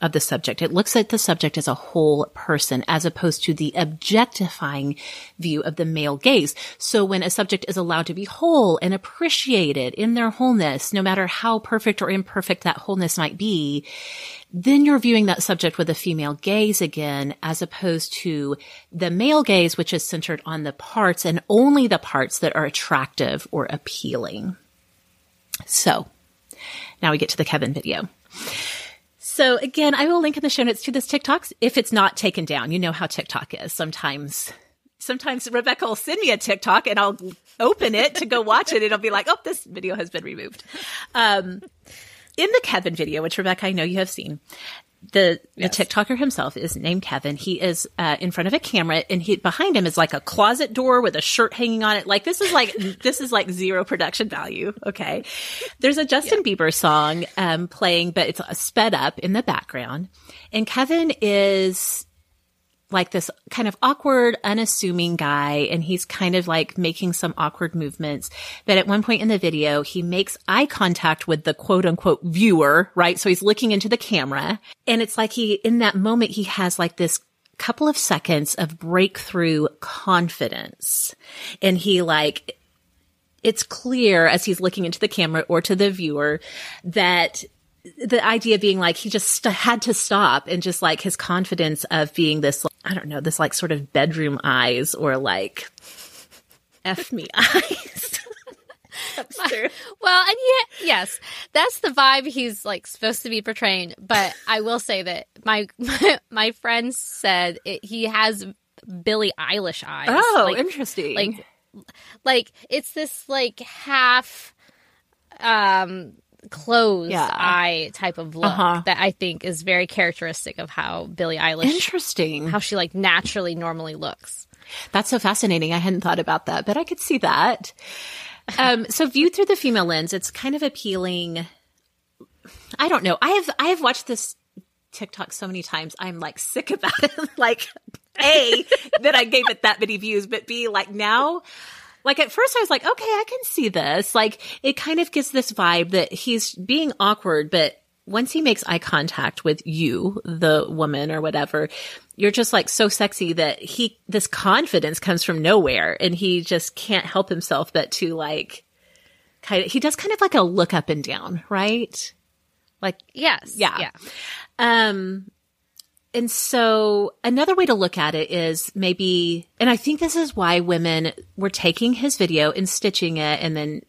of the subject. It looks at the subject as a whole person as opposed to the objectifying view of the male gaze. So when a subject is allowed to be whole and appreciated in their wholeness, no matter how perfect or imperfect that wholeness might be, then you're viewing that subject with a female gaze again, as opposed to the male gaze, which is centered on the parts and only the parts that are attractive or appealing. So now we get to the Kevin video. So again, I will link in the show notes to this TikToks if it's not taken down. You know how TikTok is. Sometimes, sometimes Rebekah will send me a TikTok and I'll open it to go watch it. It'll be like, oh, this video has been removed. Um, in the Kevin video, which Rebekah, I know you have seen, the yes. the TikToker himself is named Kevin. He is uh, in front of a camera, and he behind him is like a closet door with a shirt hanging on it. Like this is like this is like zero production value. Okay, there's a Justin yeah. Bieber song um, playing, but it's sped up in the background, and Kevin is like this kind of awkward, unassuming guy, and he's kind of like making some awkward movements. But at one point in the video, he makes eye contact with the quote unquote viewer, right? So he's looking into the camera. And it's like he, in that moment, he has like this couple of seconds of breakthrough confidence. And he like, it's clear as he's looking into the camera or to the viewer that the idea being like he just st- had to stop and just like his confidence of being this I don't know this like sort of bedroom eyes or like f me eyes. that's true. Well, and yet, yes, that's the vibe he's like supposed to be portraying. But I will say that my my, my friend said it, he has Billie Eilish eyes. Oh, like, interesting. Like like it's this like half um closed yeah. eye type of look uh-huh. that I think is very characteristic of how Billie Eilish interesting how she like naturally normally looks. That's so fascinating. I hadn't thought about that, but I could see that. Um, so viewed through the female lens, it's kind of appealing. I don't know. I have I have watched this TikTok so many times. I'm like sick about it. like a that I gave it that many views, but B like now like at first I was like, okay, I can see this. Like it kind of gives this vibe that he's being awkward, but once he makes eye contact with you, the woman or whatever, you're just like so sexy that he, this confidence comes from nowhere and he just can't help himself but to like, kind of, he does kind of like a look up and down, right? Like, yes. Yeah. Yeah. Um, and so another way to look at it is maybe, and I think this is why women were taking his video and stitching it. And then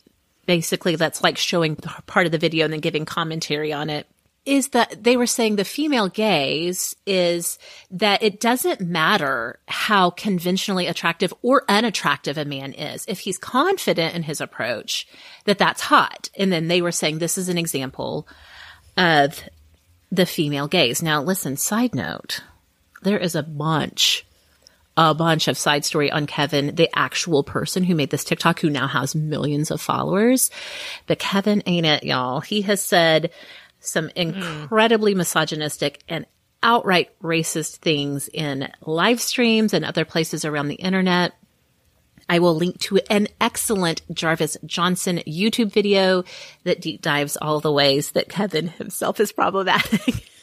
basically that's like showing part of the video and then giving commentary on it is that they were saying the female gaze is that it doesn't matter how conventionally attractive or unattractive a man is. If he's confident in his approach, that that's hot. And then they were saying this is an example of the female gaze. Now, listen, side note, there is a bunch, a bunch of side story on Kevin, the actual person who made this TikTok who now has millions of followers. But Kevin ain't it, y'all. He has said some incredibly mm. misogynistic and outright racist things in live streams and other places around the internet. I will link to an excellent Jarvis Johnson YouTube video that deep dives all the ways that Kevin himself is problematic.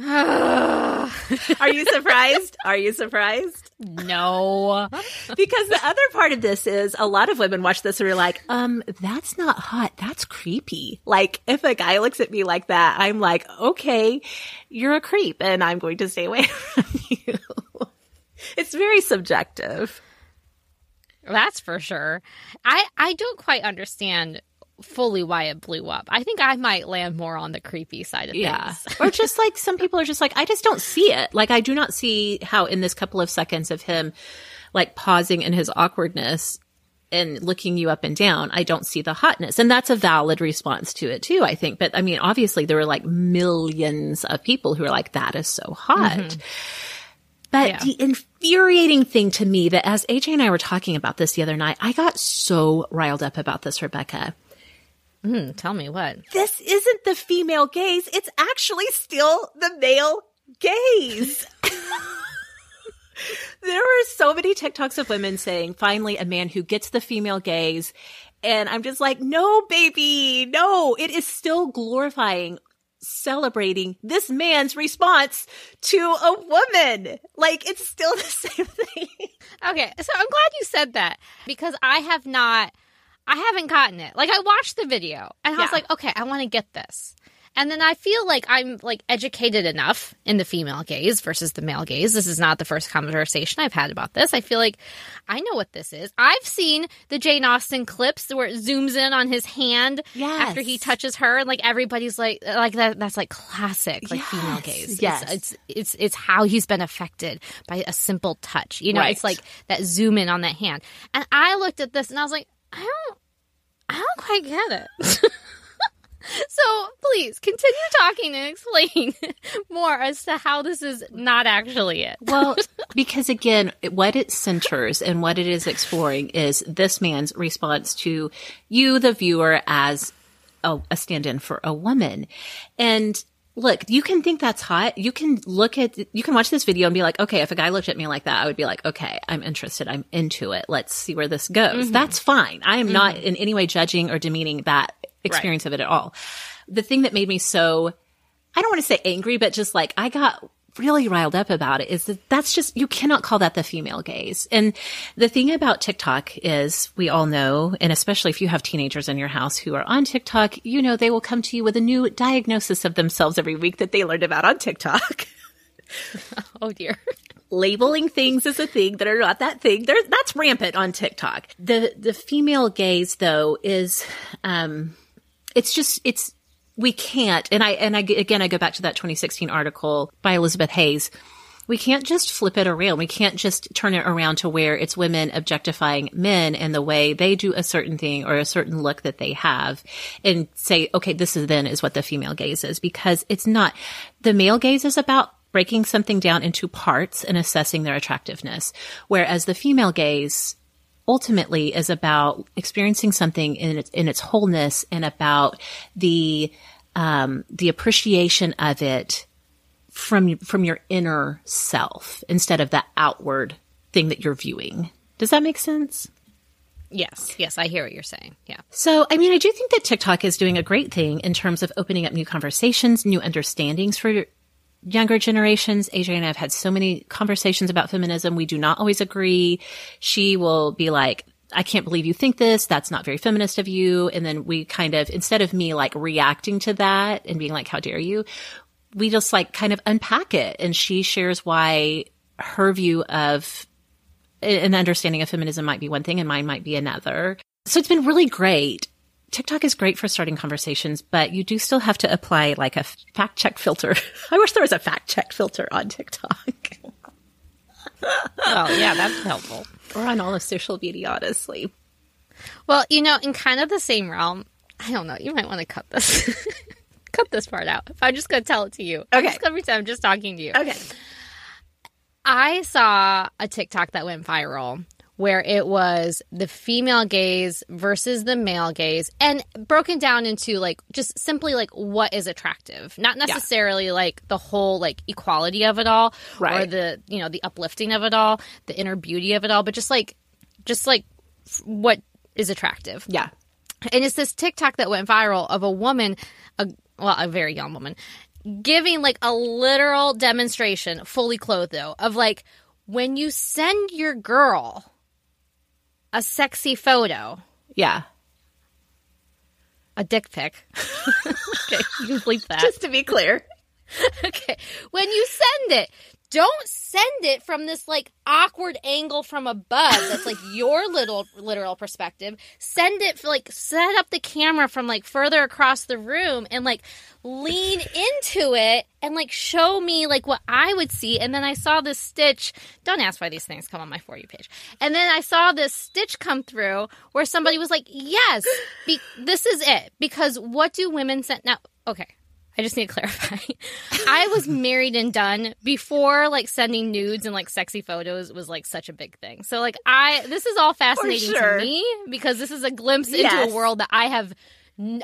Are you surprised? Are you surprised? No. because the other part of this is a lot of women watch this and are like, um, that's not hot. That's creepy. Like, if a guy looks at me like that, I'm like, okay, you're a creep and I'm going to stay away from you. it's very subjective. That's for sure. I I don't quite understand fully why it blew up. I think I might land more on the creepy side of yeah. things. or just like some people are just like, I just don't see it. Like I do not see how in this couple of seconds of him like pausing in his awkwardness and looking you up and down, I don't see the hotness. And that's a valid response to it too, I think. But I mean, obviously there were like millions of people who are like, that is so hot. Mm-hmm. But yeah. the infuriating thing to me that as AJ and I were talking about this the other night, I got so riled up about this, Rebekah. Mm, tell me what. This isn't the female gaze. It's actually still the male gaze. there were so many TikToks of women saying, finally, a man who gets the female gaze. And I'm just like, no, baby, no, it is still glorifying celebrating this man's response to a woman. Like it's still the same thing. Okay, so I'm glad you said that because I have not I haven't gotten it. Like I watched the video and I was like, okay, I want to get this. And then I feel like I'm like educated enough in the female gaze versus the male gaze. This is not the first conversation I've had about this. I feel like I know what this is. I've seen the Jane Austen clips where it zooms in on his hand yes. after he touches her, and like everybody's like, like that. That's like classic, like yes. female gaze. Yes, it's, it's, it's it's how he's been affected by a simple touch. You know, right. it's like that zoom in on that hand. And I looked at this and I was like, I don't, I don't quite get it. So please continue talking and explain more as to how this is not actually it. well, because again, what it centers and what it is exploring is this man's response to you, the viewer, as a, a stand in for a woman. And look, you can think that's hot. You can look at, you can watch this video and be like, okay, if a guy looked at me like that, I would be like, okay, I'm interested. I'm into it. Let's see where this goes. Mm-hmm. That's fine. I am mm-hmm. not in any way judging or demeaning that experience right. of it at all. The thing that made me so, I don't want to say angry, but just like I got really riled up about it is that that's just, you cannot call that the female gaze. And the thing about TikTok is we all know, and especially if you have teenagers in your house who are on TikTok, you know, they will come to you with a new diagnosis of themselves every week that they learned about on TikTok. oh dear. Labeling things as a thing that are not that thing. There, that's rampant on TikTok. The, the female gaze though is, um, it's just, it's, we can't. And I, and I, again, I go back to that 2016 article by Elizabeth Hayes. We can't just flip it around. We can't just turn it around to where it's women objectifying men in the way they do a certain thing or a certain look that they have and say, okay, this is then is what the female gaze is because it's not. The male gaze is about breaking something down into parts and assessing their attractiveness. Whereas the female gaze ultimately is about experiencing something in its, in its wholeness and about the, um, the appreciation of it from, from your inner self instead of the outward thing that you're viewing. Does that make sense? Yes, yes, I hear what you're saying. Yeah. So, I mean, I do think that TikTok is doing a great thing in terms of opening up new conversations, new understandings for younger generations. AJ and I have had so many conversations about feminism. We do not always agree. She will be like, I can't believe you think this. That's not very feminist of you. And then we kind of, instead of me like reacting to that and being like, how dare you? We just like kind of unpack it. And she shares why her view of an understanding of feminism might be one thing and mine might be another. So it's been really great. TikTok is great for starting conversations, but you do still have to apply like a fact check filter. I wish there was a fact check filter on TikTok. well, yeah, that's helpful. Or on all of social media, honestly. Well, you know, in kind of the same realm, I don't know, you might want to cut this. cut this part out. I'm just going to tell it to you. Okay. Every time I'm just talking to you. Okay. I saw a TikTok that went viral where it was the female gaze versus the male gaze and broken down into like just simply like what is attractive not necessarily yeah. like the whole like equality of it all right. or the you know the uplifting of it all the inner beauty of it all but just like just like what is attractive yeah and it's this tiktok that went viral of a woman a well a very young woman giving like a literal demonstration, fully clothed though, of like when you send your girl a sexy photo. Yeah. A dick pic. okay, you can bleep that. Just to be clear. okay. When you send it, don't send it from this like awkward angle from above that's like your little literal perspective. Send it like set up the camera from like further across the room and like lean into it and like show me like what i would see. And then i saw this stitch. Don't ask why these things come on my for you page. And then i saw this stitch come through where somebody was like yes be- this is it. Because what do women send now okay I just need to clarify. I was married and done before like sending nudes and like sexy photos was like such a big thing. So like I this is all fascinating sure. to me because this is a glimpse yes. into a world that I have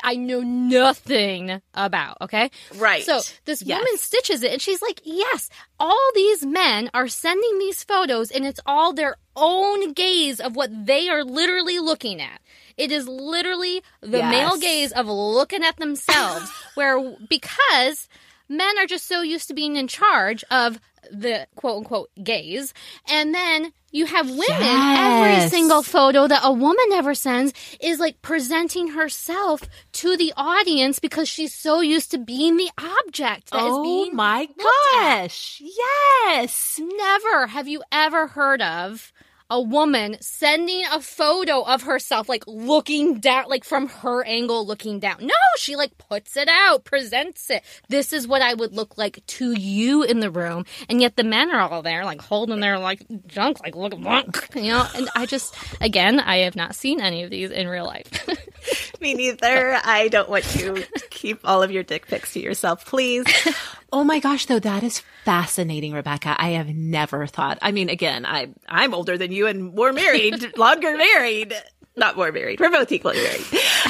I know nothing about, okay? Right. So this yes. woman stitches it and she's like, yes, all these men are sending these photos and it's all their own gaze of what they are literally looking at. It is literally the yes. male gaze of looking at themselves, where because men are just so used to being in charge of the quote unquote gaze. And then you have women, yes. every single photo that a woman ever sends is like presenting herself to the audience because she's so used to being the object that oh is being my gosh. Yes. Never have you ever heard of a woman sending a photo of herself, like looking down, like from her angle looking down. No, she like puts it out, presents it. This is what I would look like to you in the room. And yet the men are all there, like holding their like junk, like look, monk. you know. And I just, again, I have not seen any of these in real life. Me neither. I don't want you to keep all of your dick pics to yourself, please. Oh my gosh, though, that is fascinating, Rebekah. I have never thought. I mean, again, I I'm older than you and we're married, longer married. Not more married. We're both equally married.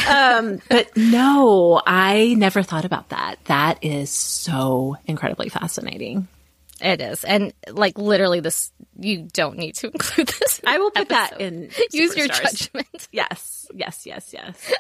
Um, but no, I never thought about that. That is so incredibly fascinating. It is. And like literally this you don't need to include this. I will put episode. that in. Use your judgment. Yes. Yes, yes, yes.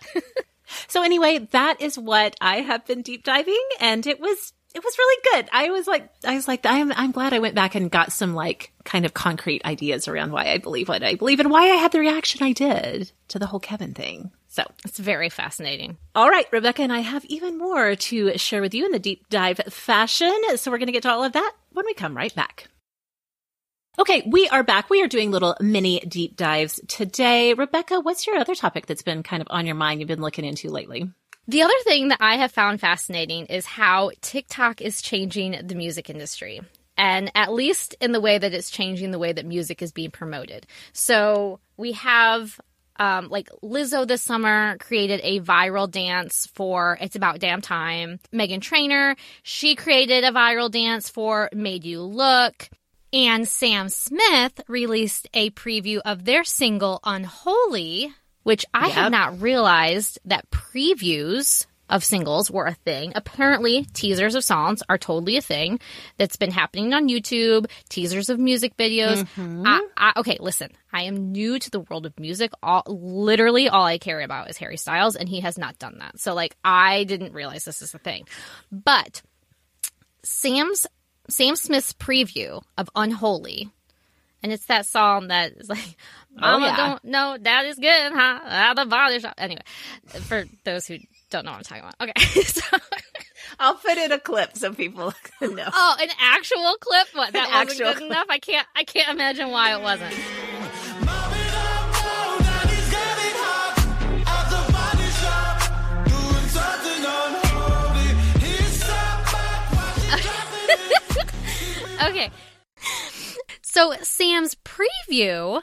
so anyway, that is what I have been deep diving and it was it was really good. I was like, I was like, I'm, I'm glad I went back and got some like kind of concrete ideas around why I believe what I believe and why I had the reaction I did to the whole Kevin thing. So it's very fascinating. All right, Rebekah and I have even more to share with you in the deep dive fashion. So we're going to get to all of that when we come right back. Okay, we are back. We are doing little mini deep dives today. Rebekah, what's your other topic that's been kind of on your mind you've been looking into lately? The other thing that I have found fascinating is how TikTok is changing the music industry. And at least in the way that it's changing the way that music is being promoted. So we have um, like Lizzo this summer created a viral dance for It's About Damn Time. Meghan Trainor, she created a viral dance for Made You Look. And Sam Smith released a preview of their single Unholy, which I yep. had not realized that previews of singles were a thing. Apparently, teasers of songs are totally a thing that's been happening on YouTube, teasers of music videos. Mm-hmm. I, I, okay, listen, I am new to the world of music. All, literally, all I care about is Harry Styles, and he has not done that. So, like, I didn't realize this is a thing. But Sam's Sam Smith's preview of Unholy and it's that song that is like, oh, Mama oh, yeah. don't know that is good, huh? At the body shop. Anyway, for those who don't know what I'm talking about. Okay. so, I'll put in a clip so people know. Oh, an actual clip? What? That an wasn't good clip. enough? I can't, I can't imagine why it wasn't. okay. So Sam's preview,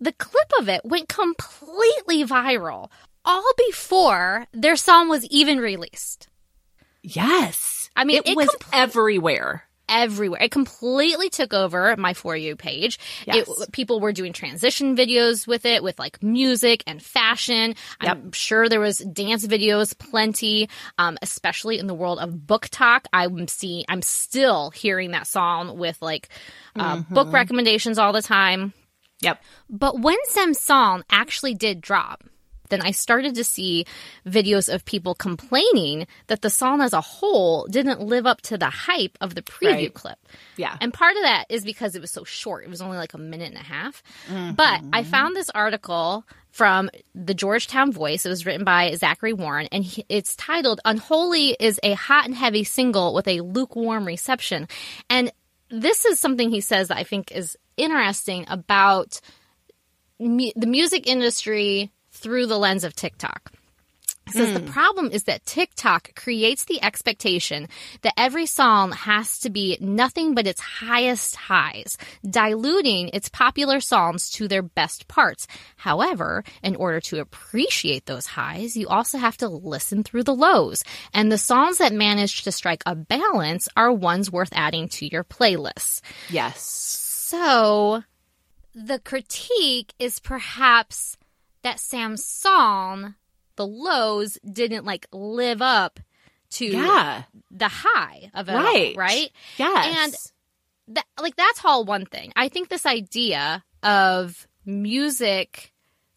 the clip of it went completely viral all before their song was even released. Yes. I mean, it, it was compl- everywhere everywhere. It completely took over my For You page. Yes. It, people were doing transition videos with it, with like music and fashion. Yep. I'm sure there was dance videos, plenty, um, especially in the world of BookTok. I'm seeing, I'm still hearing that song with like uh, mm-hmm. book recommendations all the time. Yep. But when Sam's song actually did drop, then I started to see videos of people complaining that the song as a whole didn't live up to the hype of the preview right. clip. Yeah. And part of that is because it was so short. It was only like a minute and a half. Mm-hmm. But I found this article from the Georgetown Voice. It was written by Zachary Warren, and he, it's titled Unholy is a hot and heavy single with a lukewarm reception. And this is something he says that I think is interesting about mu- the music industry through the lens of TikTok says mm. the hmm. problem is that TikTok creates the expectation that every song has to be nothing but its highest highs, diluting its popular songs to their best parts. However, in order to appreciate those highs, you also have to listen through the lows. And the songs that manage to strike a balance are ones worth adding to your playlist. Yes. So the critique is perhaps that Sam's song the lows didn't like live up to yeah. the high of it right. all, right? Yes. And that like that's all one thing. I think this idea of music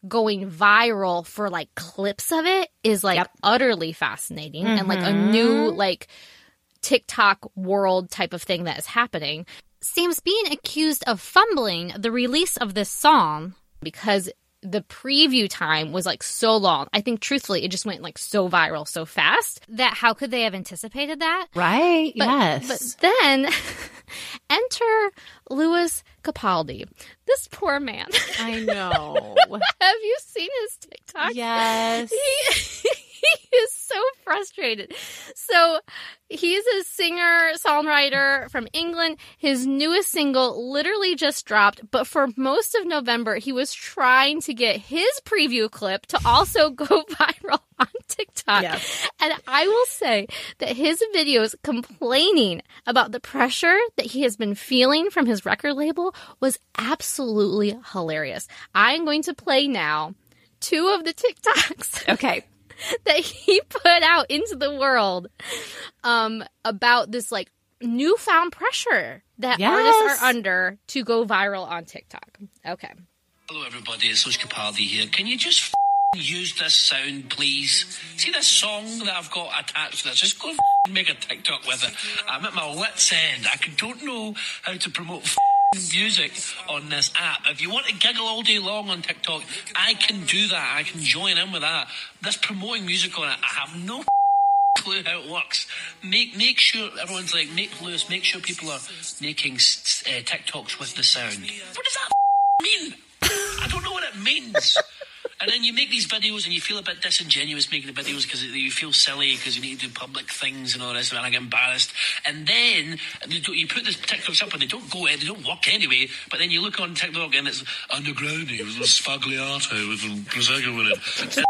going viral for like clips of it is like yep. utterly fascinating mm-hmm. and like a new mm-hmm. like TikTok world type of thing that is happening. Sam's being accused of fumbling the release of this song because the preview time was like so long. I think truthfully, it just went like so viral so fast that how could they have anticipated that? Right. But, yes. But then enter Lewis Capaldi. This poor man. I know. have you seen his TikTok? Yes. He, he is so frustrated. So he's a singer songwriter from England. His newest single literally just dropped, but for most of November, he was trying to get his preview clip to also go viral on TikTok. Yes. And I will say that his videos complaining about the pressure that he has been feeling from his record label was absolutely hilarious. I'm going to play now two of the TikToks. Okay. that he put out into the world um, about this like newfound pressure that yes. artists are under to go viral on TikTok. Okay. Hello, everybody. It's Lewis Capaldi here. Can you just f- use this sound, please? See this song that I've got attached to this? Just go f- make a TikTok with it. I'm at my wit's end. I don't know how to promote f- music on this app. If you want to giggle all day long on TikTok, I can do that. I can join in with that. This promoting music on it, I have no clue how it works. Make make sure everyone's like, make Lewis, make sure people are making uh, TikToks with the sound. What does that mean? I don't know what it means. And then you make these videos and you feel a bit disingenuous making the videos because you feel silly because you need to do public things and all this, and I get embarrassed. And then you put this TikToks up and they don't go, eh, they don't work anyway. But then you look on TikTok and it's underground. It was a sbagliato with prosecco in it.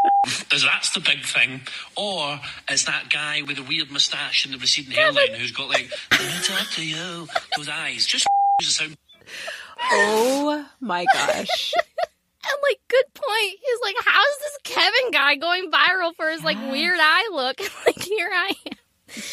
that's the big thing, or is that guy with a weird moustache and the receding hairline who's got like, "Let me talk to you," those eyes. Just the sound. Oh my gosh. And like, good point. He's like, how's this Kevin guy going viral for his like weird eye look? like, here I am.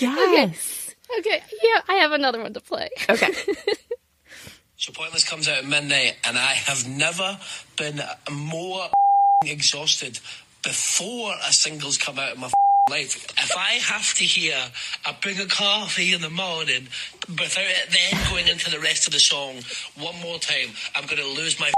Yes. Okay. okay. Yeah, I have another one to play. Okay. so Pointless comes out at midnight, and I have never been more exhausted before a single's come out of my life. If I have to hear a bring a coffee in the morning without it then going into the rest of the song one more time, I'm going to lose my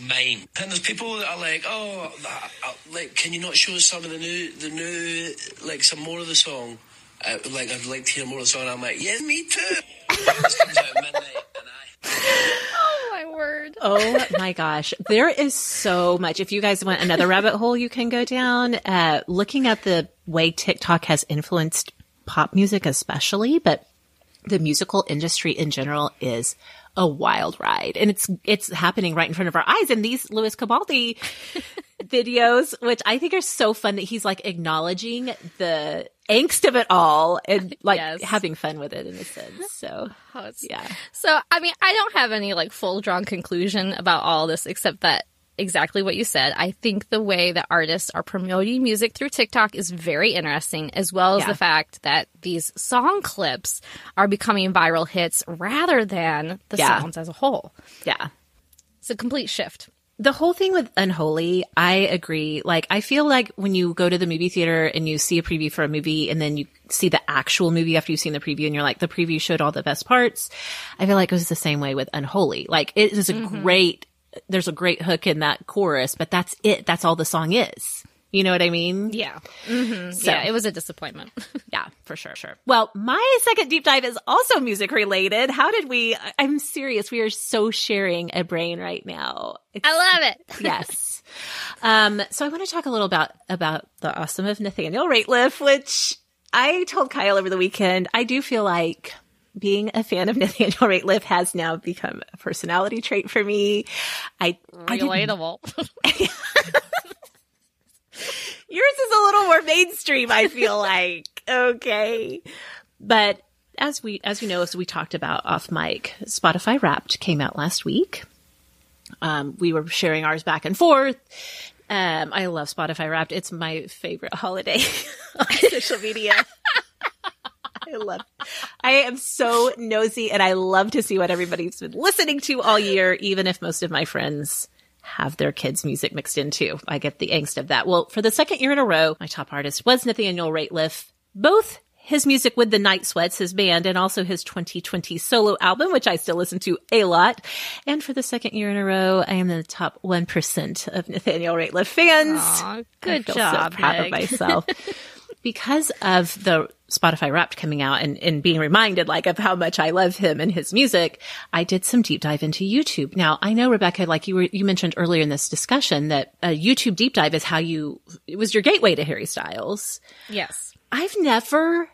mine. And there's people that are like, oh, uh, like, can you not show us some of the new, the new, like, some more of the song? Uh, like, I'd like to hear more of the song. I'm like, yeah, me too. this comes out at midnight, and I. Oh my word! Oh my gosh, there is so much. If you guys want another rabbit hole, you can go down. Uh, looking at the way TikTok has influenced pop music, especially, but the musical industry in general is a wild ride and it's, it's happening right in front of our eyes. And these Lewis Capaldi videos, which I think are so fun that he's like acknowledging the angst of it all and like yes. having fun with it in a sense. So, oh, yeah. So, I mean, I don't have any like full drawn conclusion about all this except that exactly what you said. I think the way that artists are promoting music through TikTok is very interesting, as well as yeah. the fact that these song clips are becoming viral hits rather than the yeah. songs as a whole. Yeah. It's a complete shift. the whole thing with Unholy, I agree. Like, I feel like when you go to the movie theater and you see a preview for a movie and then you see the actual movie after you've seen the preview and you're like, the preview showed all the best parts. I feel like it was the same way with Unholy. Like, it is a mm-hmm. great, there's a great hook in that chorus, but that's it. That's all the song is. You know what I mean? Yeah. Mm-hmm. So, yeah, it was a disappointment. yeah, for sure, sure. Well, my second deep dive is also music related. How did we? I'm serious. We are so sharing a brain right now. It's, I love it. yes. Um, so I want to talk a little about about the awesome of Nathaniel Rateliff, which I told Kyle over the weekend. I do feel like being a fan of Nathaniel Rateliff has now become a personality trait for me. I relatable. I Yours is a little more mainstream, I feel like. Okay. But as we, as you know, as we talked about off mic, Spotify Wrapped came out last week. Um, we were sharing ours back and forth. Um, I love Spotify Wrapped. It's my favorite holiday on social media. I love. I am so nosy, and I love to see what everybody's been listening to all year, even if most of my friends have their kids' music mixed in too. I get the angst of that. Well, for the second year in a row, my top artist was Nathaniel Rateliff. Both his music with the Night Sweats, his band, and also his 2020 solo album, which I still listen to a lot. And for the second year in a row, I am in the top 1% of Nathaniel Rateliff fans. Aww, good job. So proud of myself. Because of the Spotify Wrapped coming out and, and being reminded like of how much I love him and his music, I did some deep dive into YouTube. Now I know Rebekah, like you were, you mentioned earlier in this discussion that a YouTube deep dive is how you, it was your gateway to Harry Styles. Yes. I've never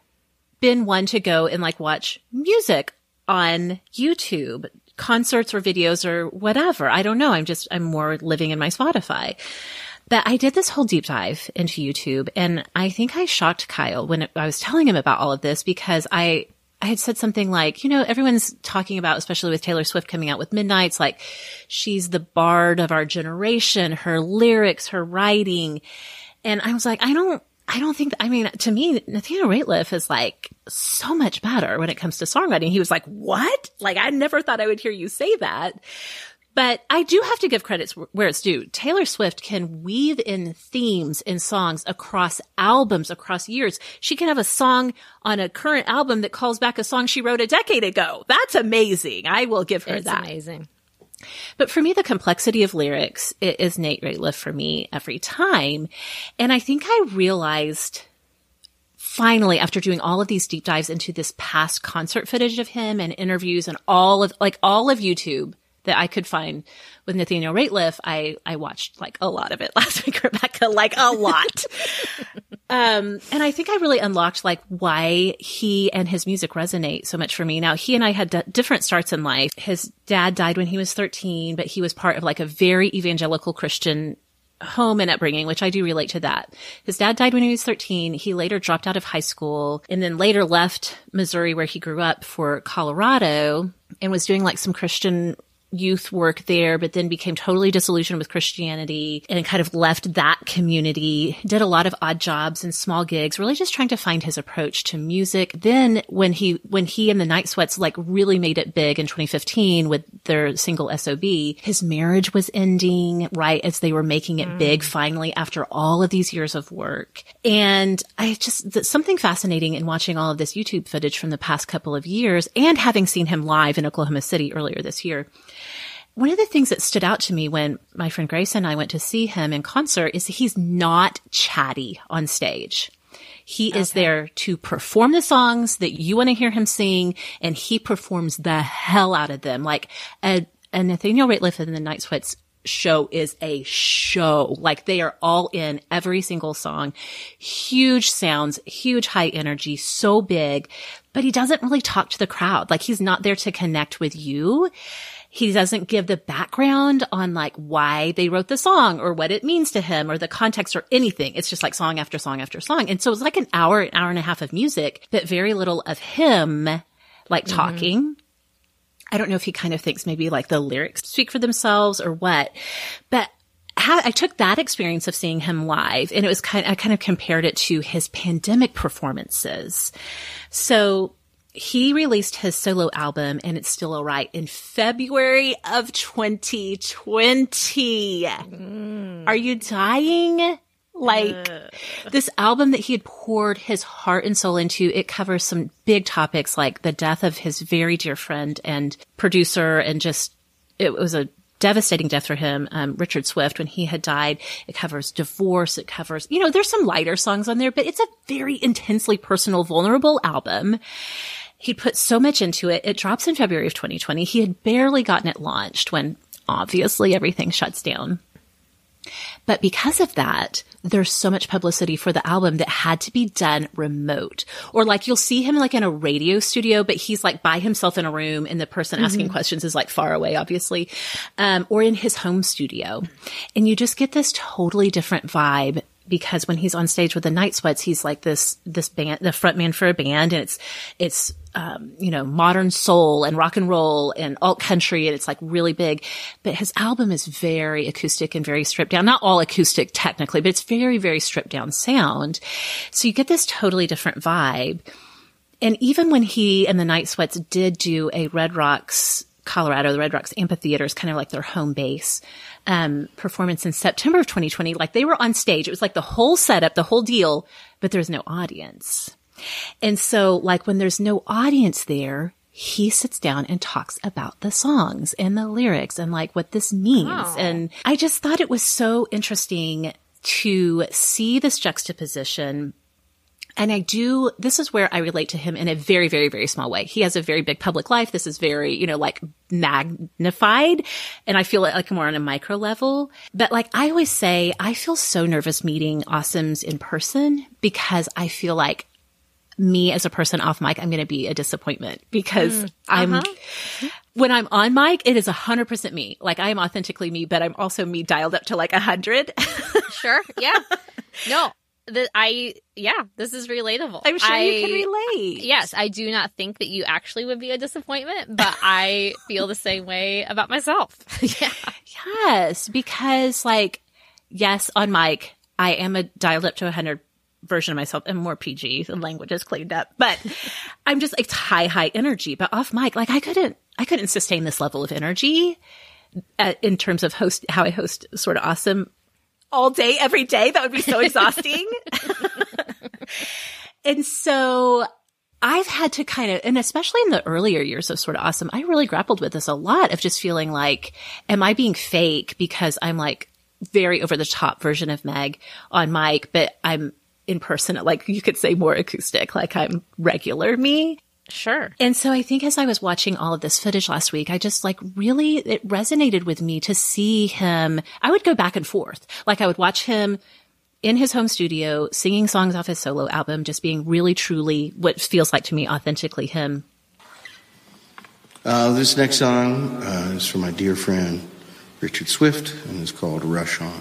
been one to go and like watch music on YouTube, concerts or videos or whatever. I don't know. I'm just, I'm more living in my Spotify. But I did this whole deep dive into YouTube and I think I shocked Kyle when I was telling him about all of this because I, I had said something like, you know, everyone's talking about, especially with Taylor Swift coming out with Midnights, like she's the bard of our generation, her lyrics, her writing. And I was like, I don't, I don't think, I mean, to me, Nathaniel Rateliff is like so much better when it comes to songwriting. He was like, what? Like, I never thought I would hear you say that. But I do have to give credits where it's due. Taylor Swift can weave in themes in songs across albums, across years. She can have a song on a current album that calls back a song she wrote a decade ago. That's amazing. I will give her it's that. amazing. But for me, the complexity of lyrics is Nate Rateliff for me every time. And I think I realized finally, after doing all of these deep dives into this past concert footage of him and interviews and all of, like all of YouTube, that I could find with Nathaniel Rateliff, I, I watched like a lot of it last week, Rebekah, like a lot. um, and I think I really unlocked like why he and his music resonate so much for me. Now, he and I had d- different starts in life. His dad died when he was 13, but he was part of like a very evangelical Christian home and upbringing, which I do relate to that. His dad died when he was 13. He later dropped out of high school and then later left Missouri where he grew up for Colorado and was doing like some Christian youth work there, but then became totally disillusioned with Christianity and kind of left that community, did a lot of odd jobs and small gigs, really just trying to find his approach to music. Then when he, when he and the Night Sweats like really made it big in 2015 with their single SOB, his marriage was ending right as they were making it mm. big finally after all of these years of work. And I just, something fascinating in watching all of this YouTube footage from the past couple of years and having seen him live in Oklahoma City earlier this year one of the things that stood out to me when my friend Grace and I went to see him in concert is he's not chatty on stage. He okay. is there to perform the songs that you want to hear him sing, and he performs the hell out of them. Like a, a Nathaniel Rateliff and the Night Sweats show is a show. Like they are all in every single song. Huge sounds, huge high energy, so big, but he doesn't really talk to the crowd. Like he's not there to connect with you. He doesn't give the background on like why they wrote the song or what it means to him or the context or anything. It's just like song after song after song. And so it's like an hour, an hour and a half of music, but very little of him like mm-hmm. talking. Mm-hmm. I don't know if he kind of thinks maybe like the lyrics speak for themselves or what, but I took that experience of seeing him live and it was kind of, I kind of compared it to his pandemic performances. So he released his solo album and it's still alright in February of 2020. Mm. Are you dying? Like uh. this album that he had poured his heart and soul into, it covers some big topics like the death of his very dear friend and producer and just, it was a devastating death for him, um, Richard Swift, when he had died. It covers divorce. It covers, you know, there's some lighter songs on there, but it's a very intensely personal, vulnerable album. He put so much into it. It drops in February of 2020. He had barely gotten it launched when obviously everything shuts down. But because of that, there's so much publicity for the album that had to be done remote. Or like you'll see him like in a radio studio, but he's like by himself in a room and the person mm-hmm. asking questions is like far away, obviously. Um, or in his home studio. And you just get this totally different vibe because when he's on stage with the Night Sweats, he's like this, this band, the front man for a band and it's, it's, um, you know, modern soul and rock and roll and alt country and it's like really big. But his album is very acoustic and very stripped down. Not all acoustic technically, but it's very, very stripped down sound. So you get this totally different vibe. And even when he and the Night Sweats did do a Red Rocks Colorado, the Red Rocks Amphitheater is kind of like their home base um, performance in September of 2020. Like they were on stage. It was like the whole setup, the whole deal, but there's no audience. And so like when there's no audience there, he sits down and talks about the songs and the lyrics and like what this means. Oh. And I just thought it was so interesting to see this juxtaposition and I do, this is where I relate to him in a very, very, very small way. He has a very big public life. This is very, you know, like magnified. And I feel like more on a micro level. But like I always say, I feel so nervous meeting awesomes in person because I feel like me as a person off mic, I'm going to be a disappointment because mm, uh-huh. I'm, when I'm on mic, it is a hundred percent me. Like I am authentically me, but I'm also me dialed up to like a hundred. sure. Yeah. No, that I yeah, this is relatable. I'm sure I, you can relate. Yes, I do not think that you actually would be a disappointment, but I feel the same way about myself. yeah. Yes, because like yes, on mic, I am a dialed up to 100 version of myself and more PG. The language is cleaned up, but I'm just it's high high energy. But off mic, like I couldn't I couldn't sustain this level of energy. Uh, in terms of host, how I host Sorta Awesome all day, every day. That would be so exhausting. and so I've had to kind of, and especially in the earlier years of Sorta Awesome, I really grappled with this a lot of just feeling like, am I being fake because I'm like very over the top version of Meg on mic, but I'm in person, like you could say more acoustic, like I'm regular me. Sure. And so I think as I was watching all of this footage last week, I just like really, it resonated with me to see him. I would go back and forth. Like I would watch him in his home studio singing songs off his solo album, just being really truly what feels like to me authentically him. Uh, this next song uh, is from my dear friend Richard Swift and it's called Rush On.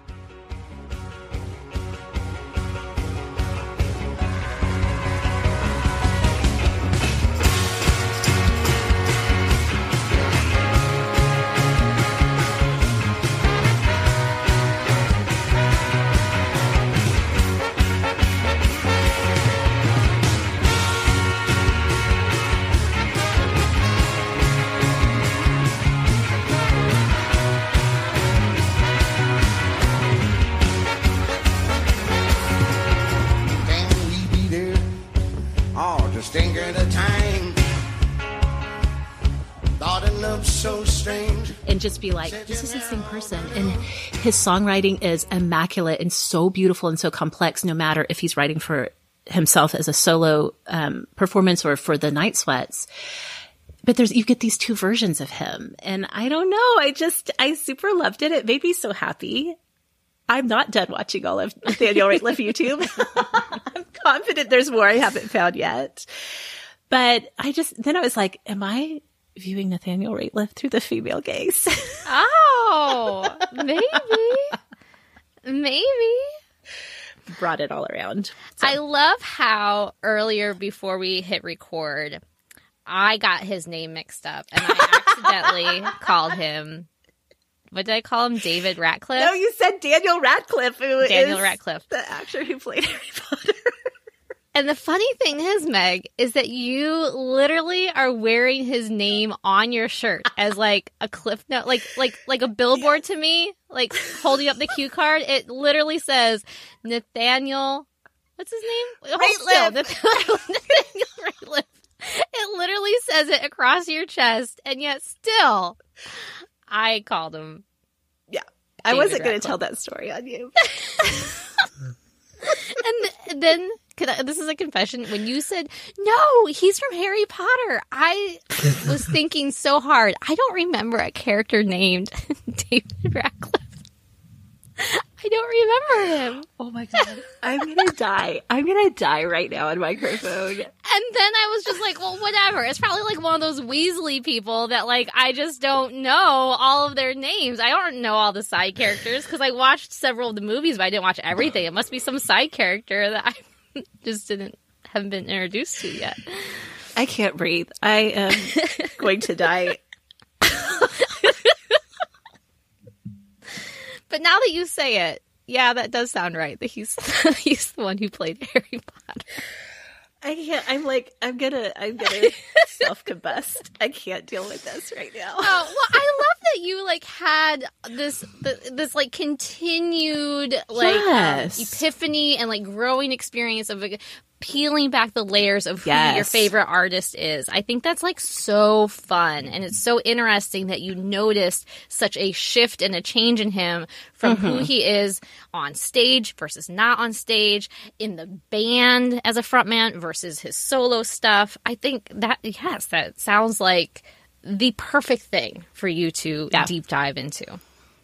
just be like, this is the same person. And his songwriting is immaculate and so beautiful and so complex, no matter if he's writing for himself as a solo um, performance or for the Night Sweats. but there's you get these two versions of him, and I don't know. I just I super loved it. It made me so happy. I'm not done watching all of Nathaniel Rateliff YouTube. I'm confident there's more I haven't found yet. But I just then I was like, am I viewing Nathaniel Rateliff through the female gaze? oh, maybe, maybe brought it all around. So. I love how earlier before we hit record, I got his name mixed up and I accidentally called him. What did I call him? David Ratcliffe? No, you said Daniel Radcliffe. Who Daniel Radcliffe, the actor who played Harry Potter. And the funny thing is, Meg, is that you literally are wearing his name on your shirt as like a cliff note, like like like a billboard to me, like holding up the cue card. It literally says Nathaniel. What's his name? Oh, Rateliff. Nathaniel Rateliff. It literally says it across your chest, and yet still, I called him. Yeah, I wasn't going to tell that story on you. and then I, this is a confession. When you said no, he's from Harry Potter, I was thinking so hard. I don't remember a character named David Radcliffe. I don't remember him. Oh my god. I'm gonna die. I'm gonna die right now on microphone. And then I was just like, well, whatever. It's probably like one of those Weasley people that like I just don't know all of their names. I don't know all the side characters because I watched several of the movies, but I didn't watch everything. It must be some side character that I just didn't haven't been introduced to yet. I can't breathe. I am going to die. But now that you say it, yeah, that does sound right. That he's he's the one who played Harry Potter. I can't. I'm like, I'm gonna, I'm gonna self combust. I can't deal with this right now. Oh well, I love that you like had this, this like continued like um, yes. um, epiphany and like growing experience of peeling back the layers of who yes. your favorite artist is. I think that's like so fun. And it's so interesting that you noticed such a shift and a change in him from mm-hmm. who he is on stage versus not on stage, in the band as a frontman versus his solo stuff. I think that, yes, that sounds like the perfect thing for you to yeah. deep dive into.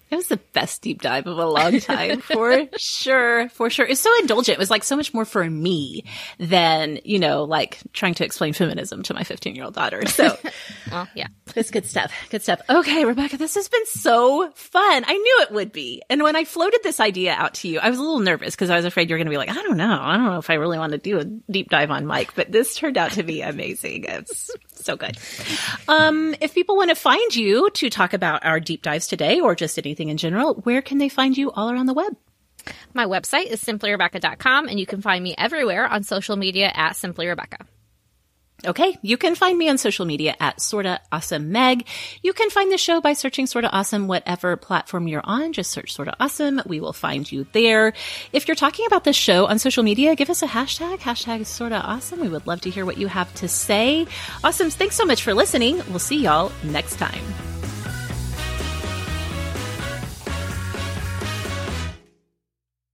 It was the best deep dive of a long time, for sure, for sure. It's so indulgent. It was like so much more for me than, you know, like trying to explain feminism to my 15 year old daughter. So, well, yeah, it's good stuff. Good stuff. Okay, Rebekah, this has been so fun. I knew it would be. And when I floated this idea out to you, I was a little nervous because I was afraid you were going to be like, I don't know. I don't know if I really want to do a deep dive on mic, but this turned out to be amazing. It's so good. Um, if people want to find you to talk about our deep dives today or just anything in general, where can they find you all around the web? My website is simplyrebekah.com and you can find me everywhere on social media at simplyrebecca. Okay, you can find me on social media at Sorta Awesome Meg. You can find the show by searching Sorta Awesome, whatever platform you're on. Just search Sorta Awesome. We will find you there. If you're talking about this show on social media, give us a hashtag, hashtag Sorta Awesome. We would love to hear what you have to say. Awesome. Thanks so much for listening. We'll see y'all next time.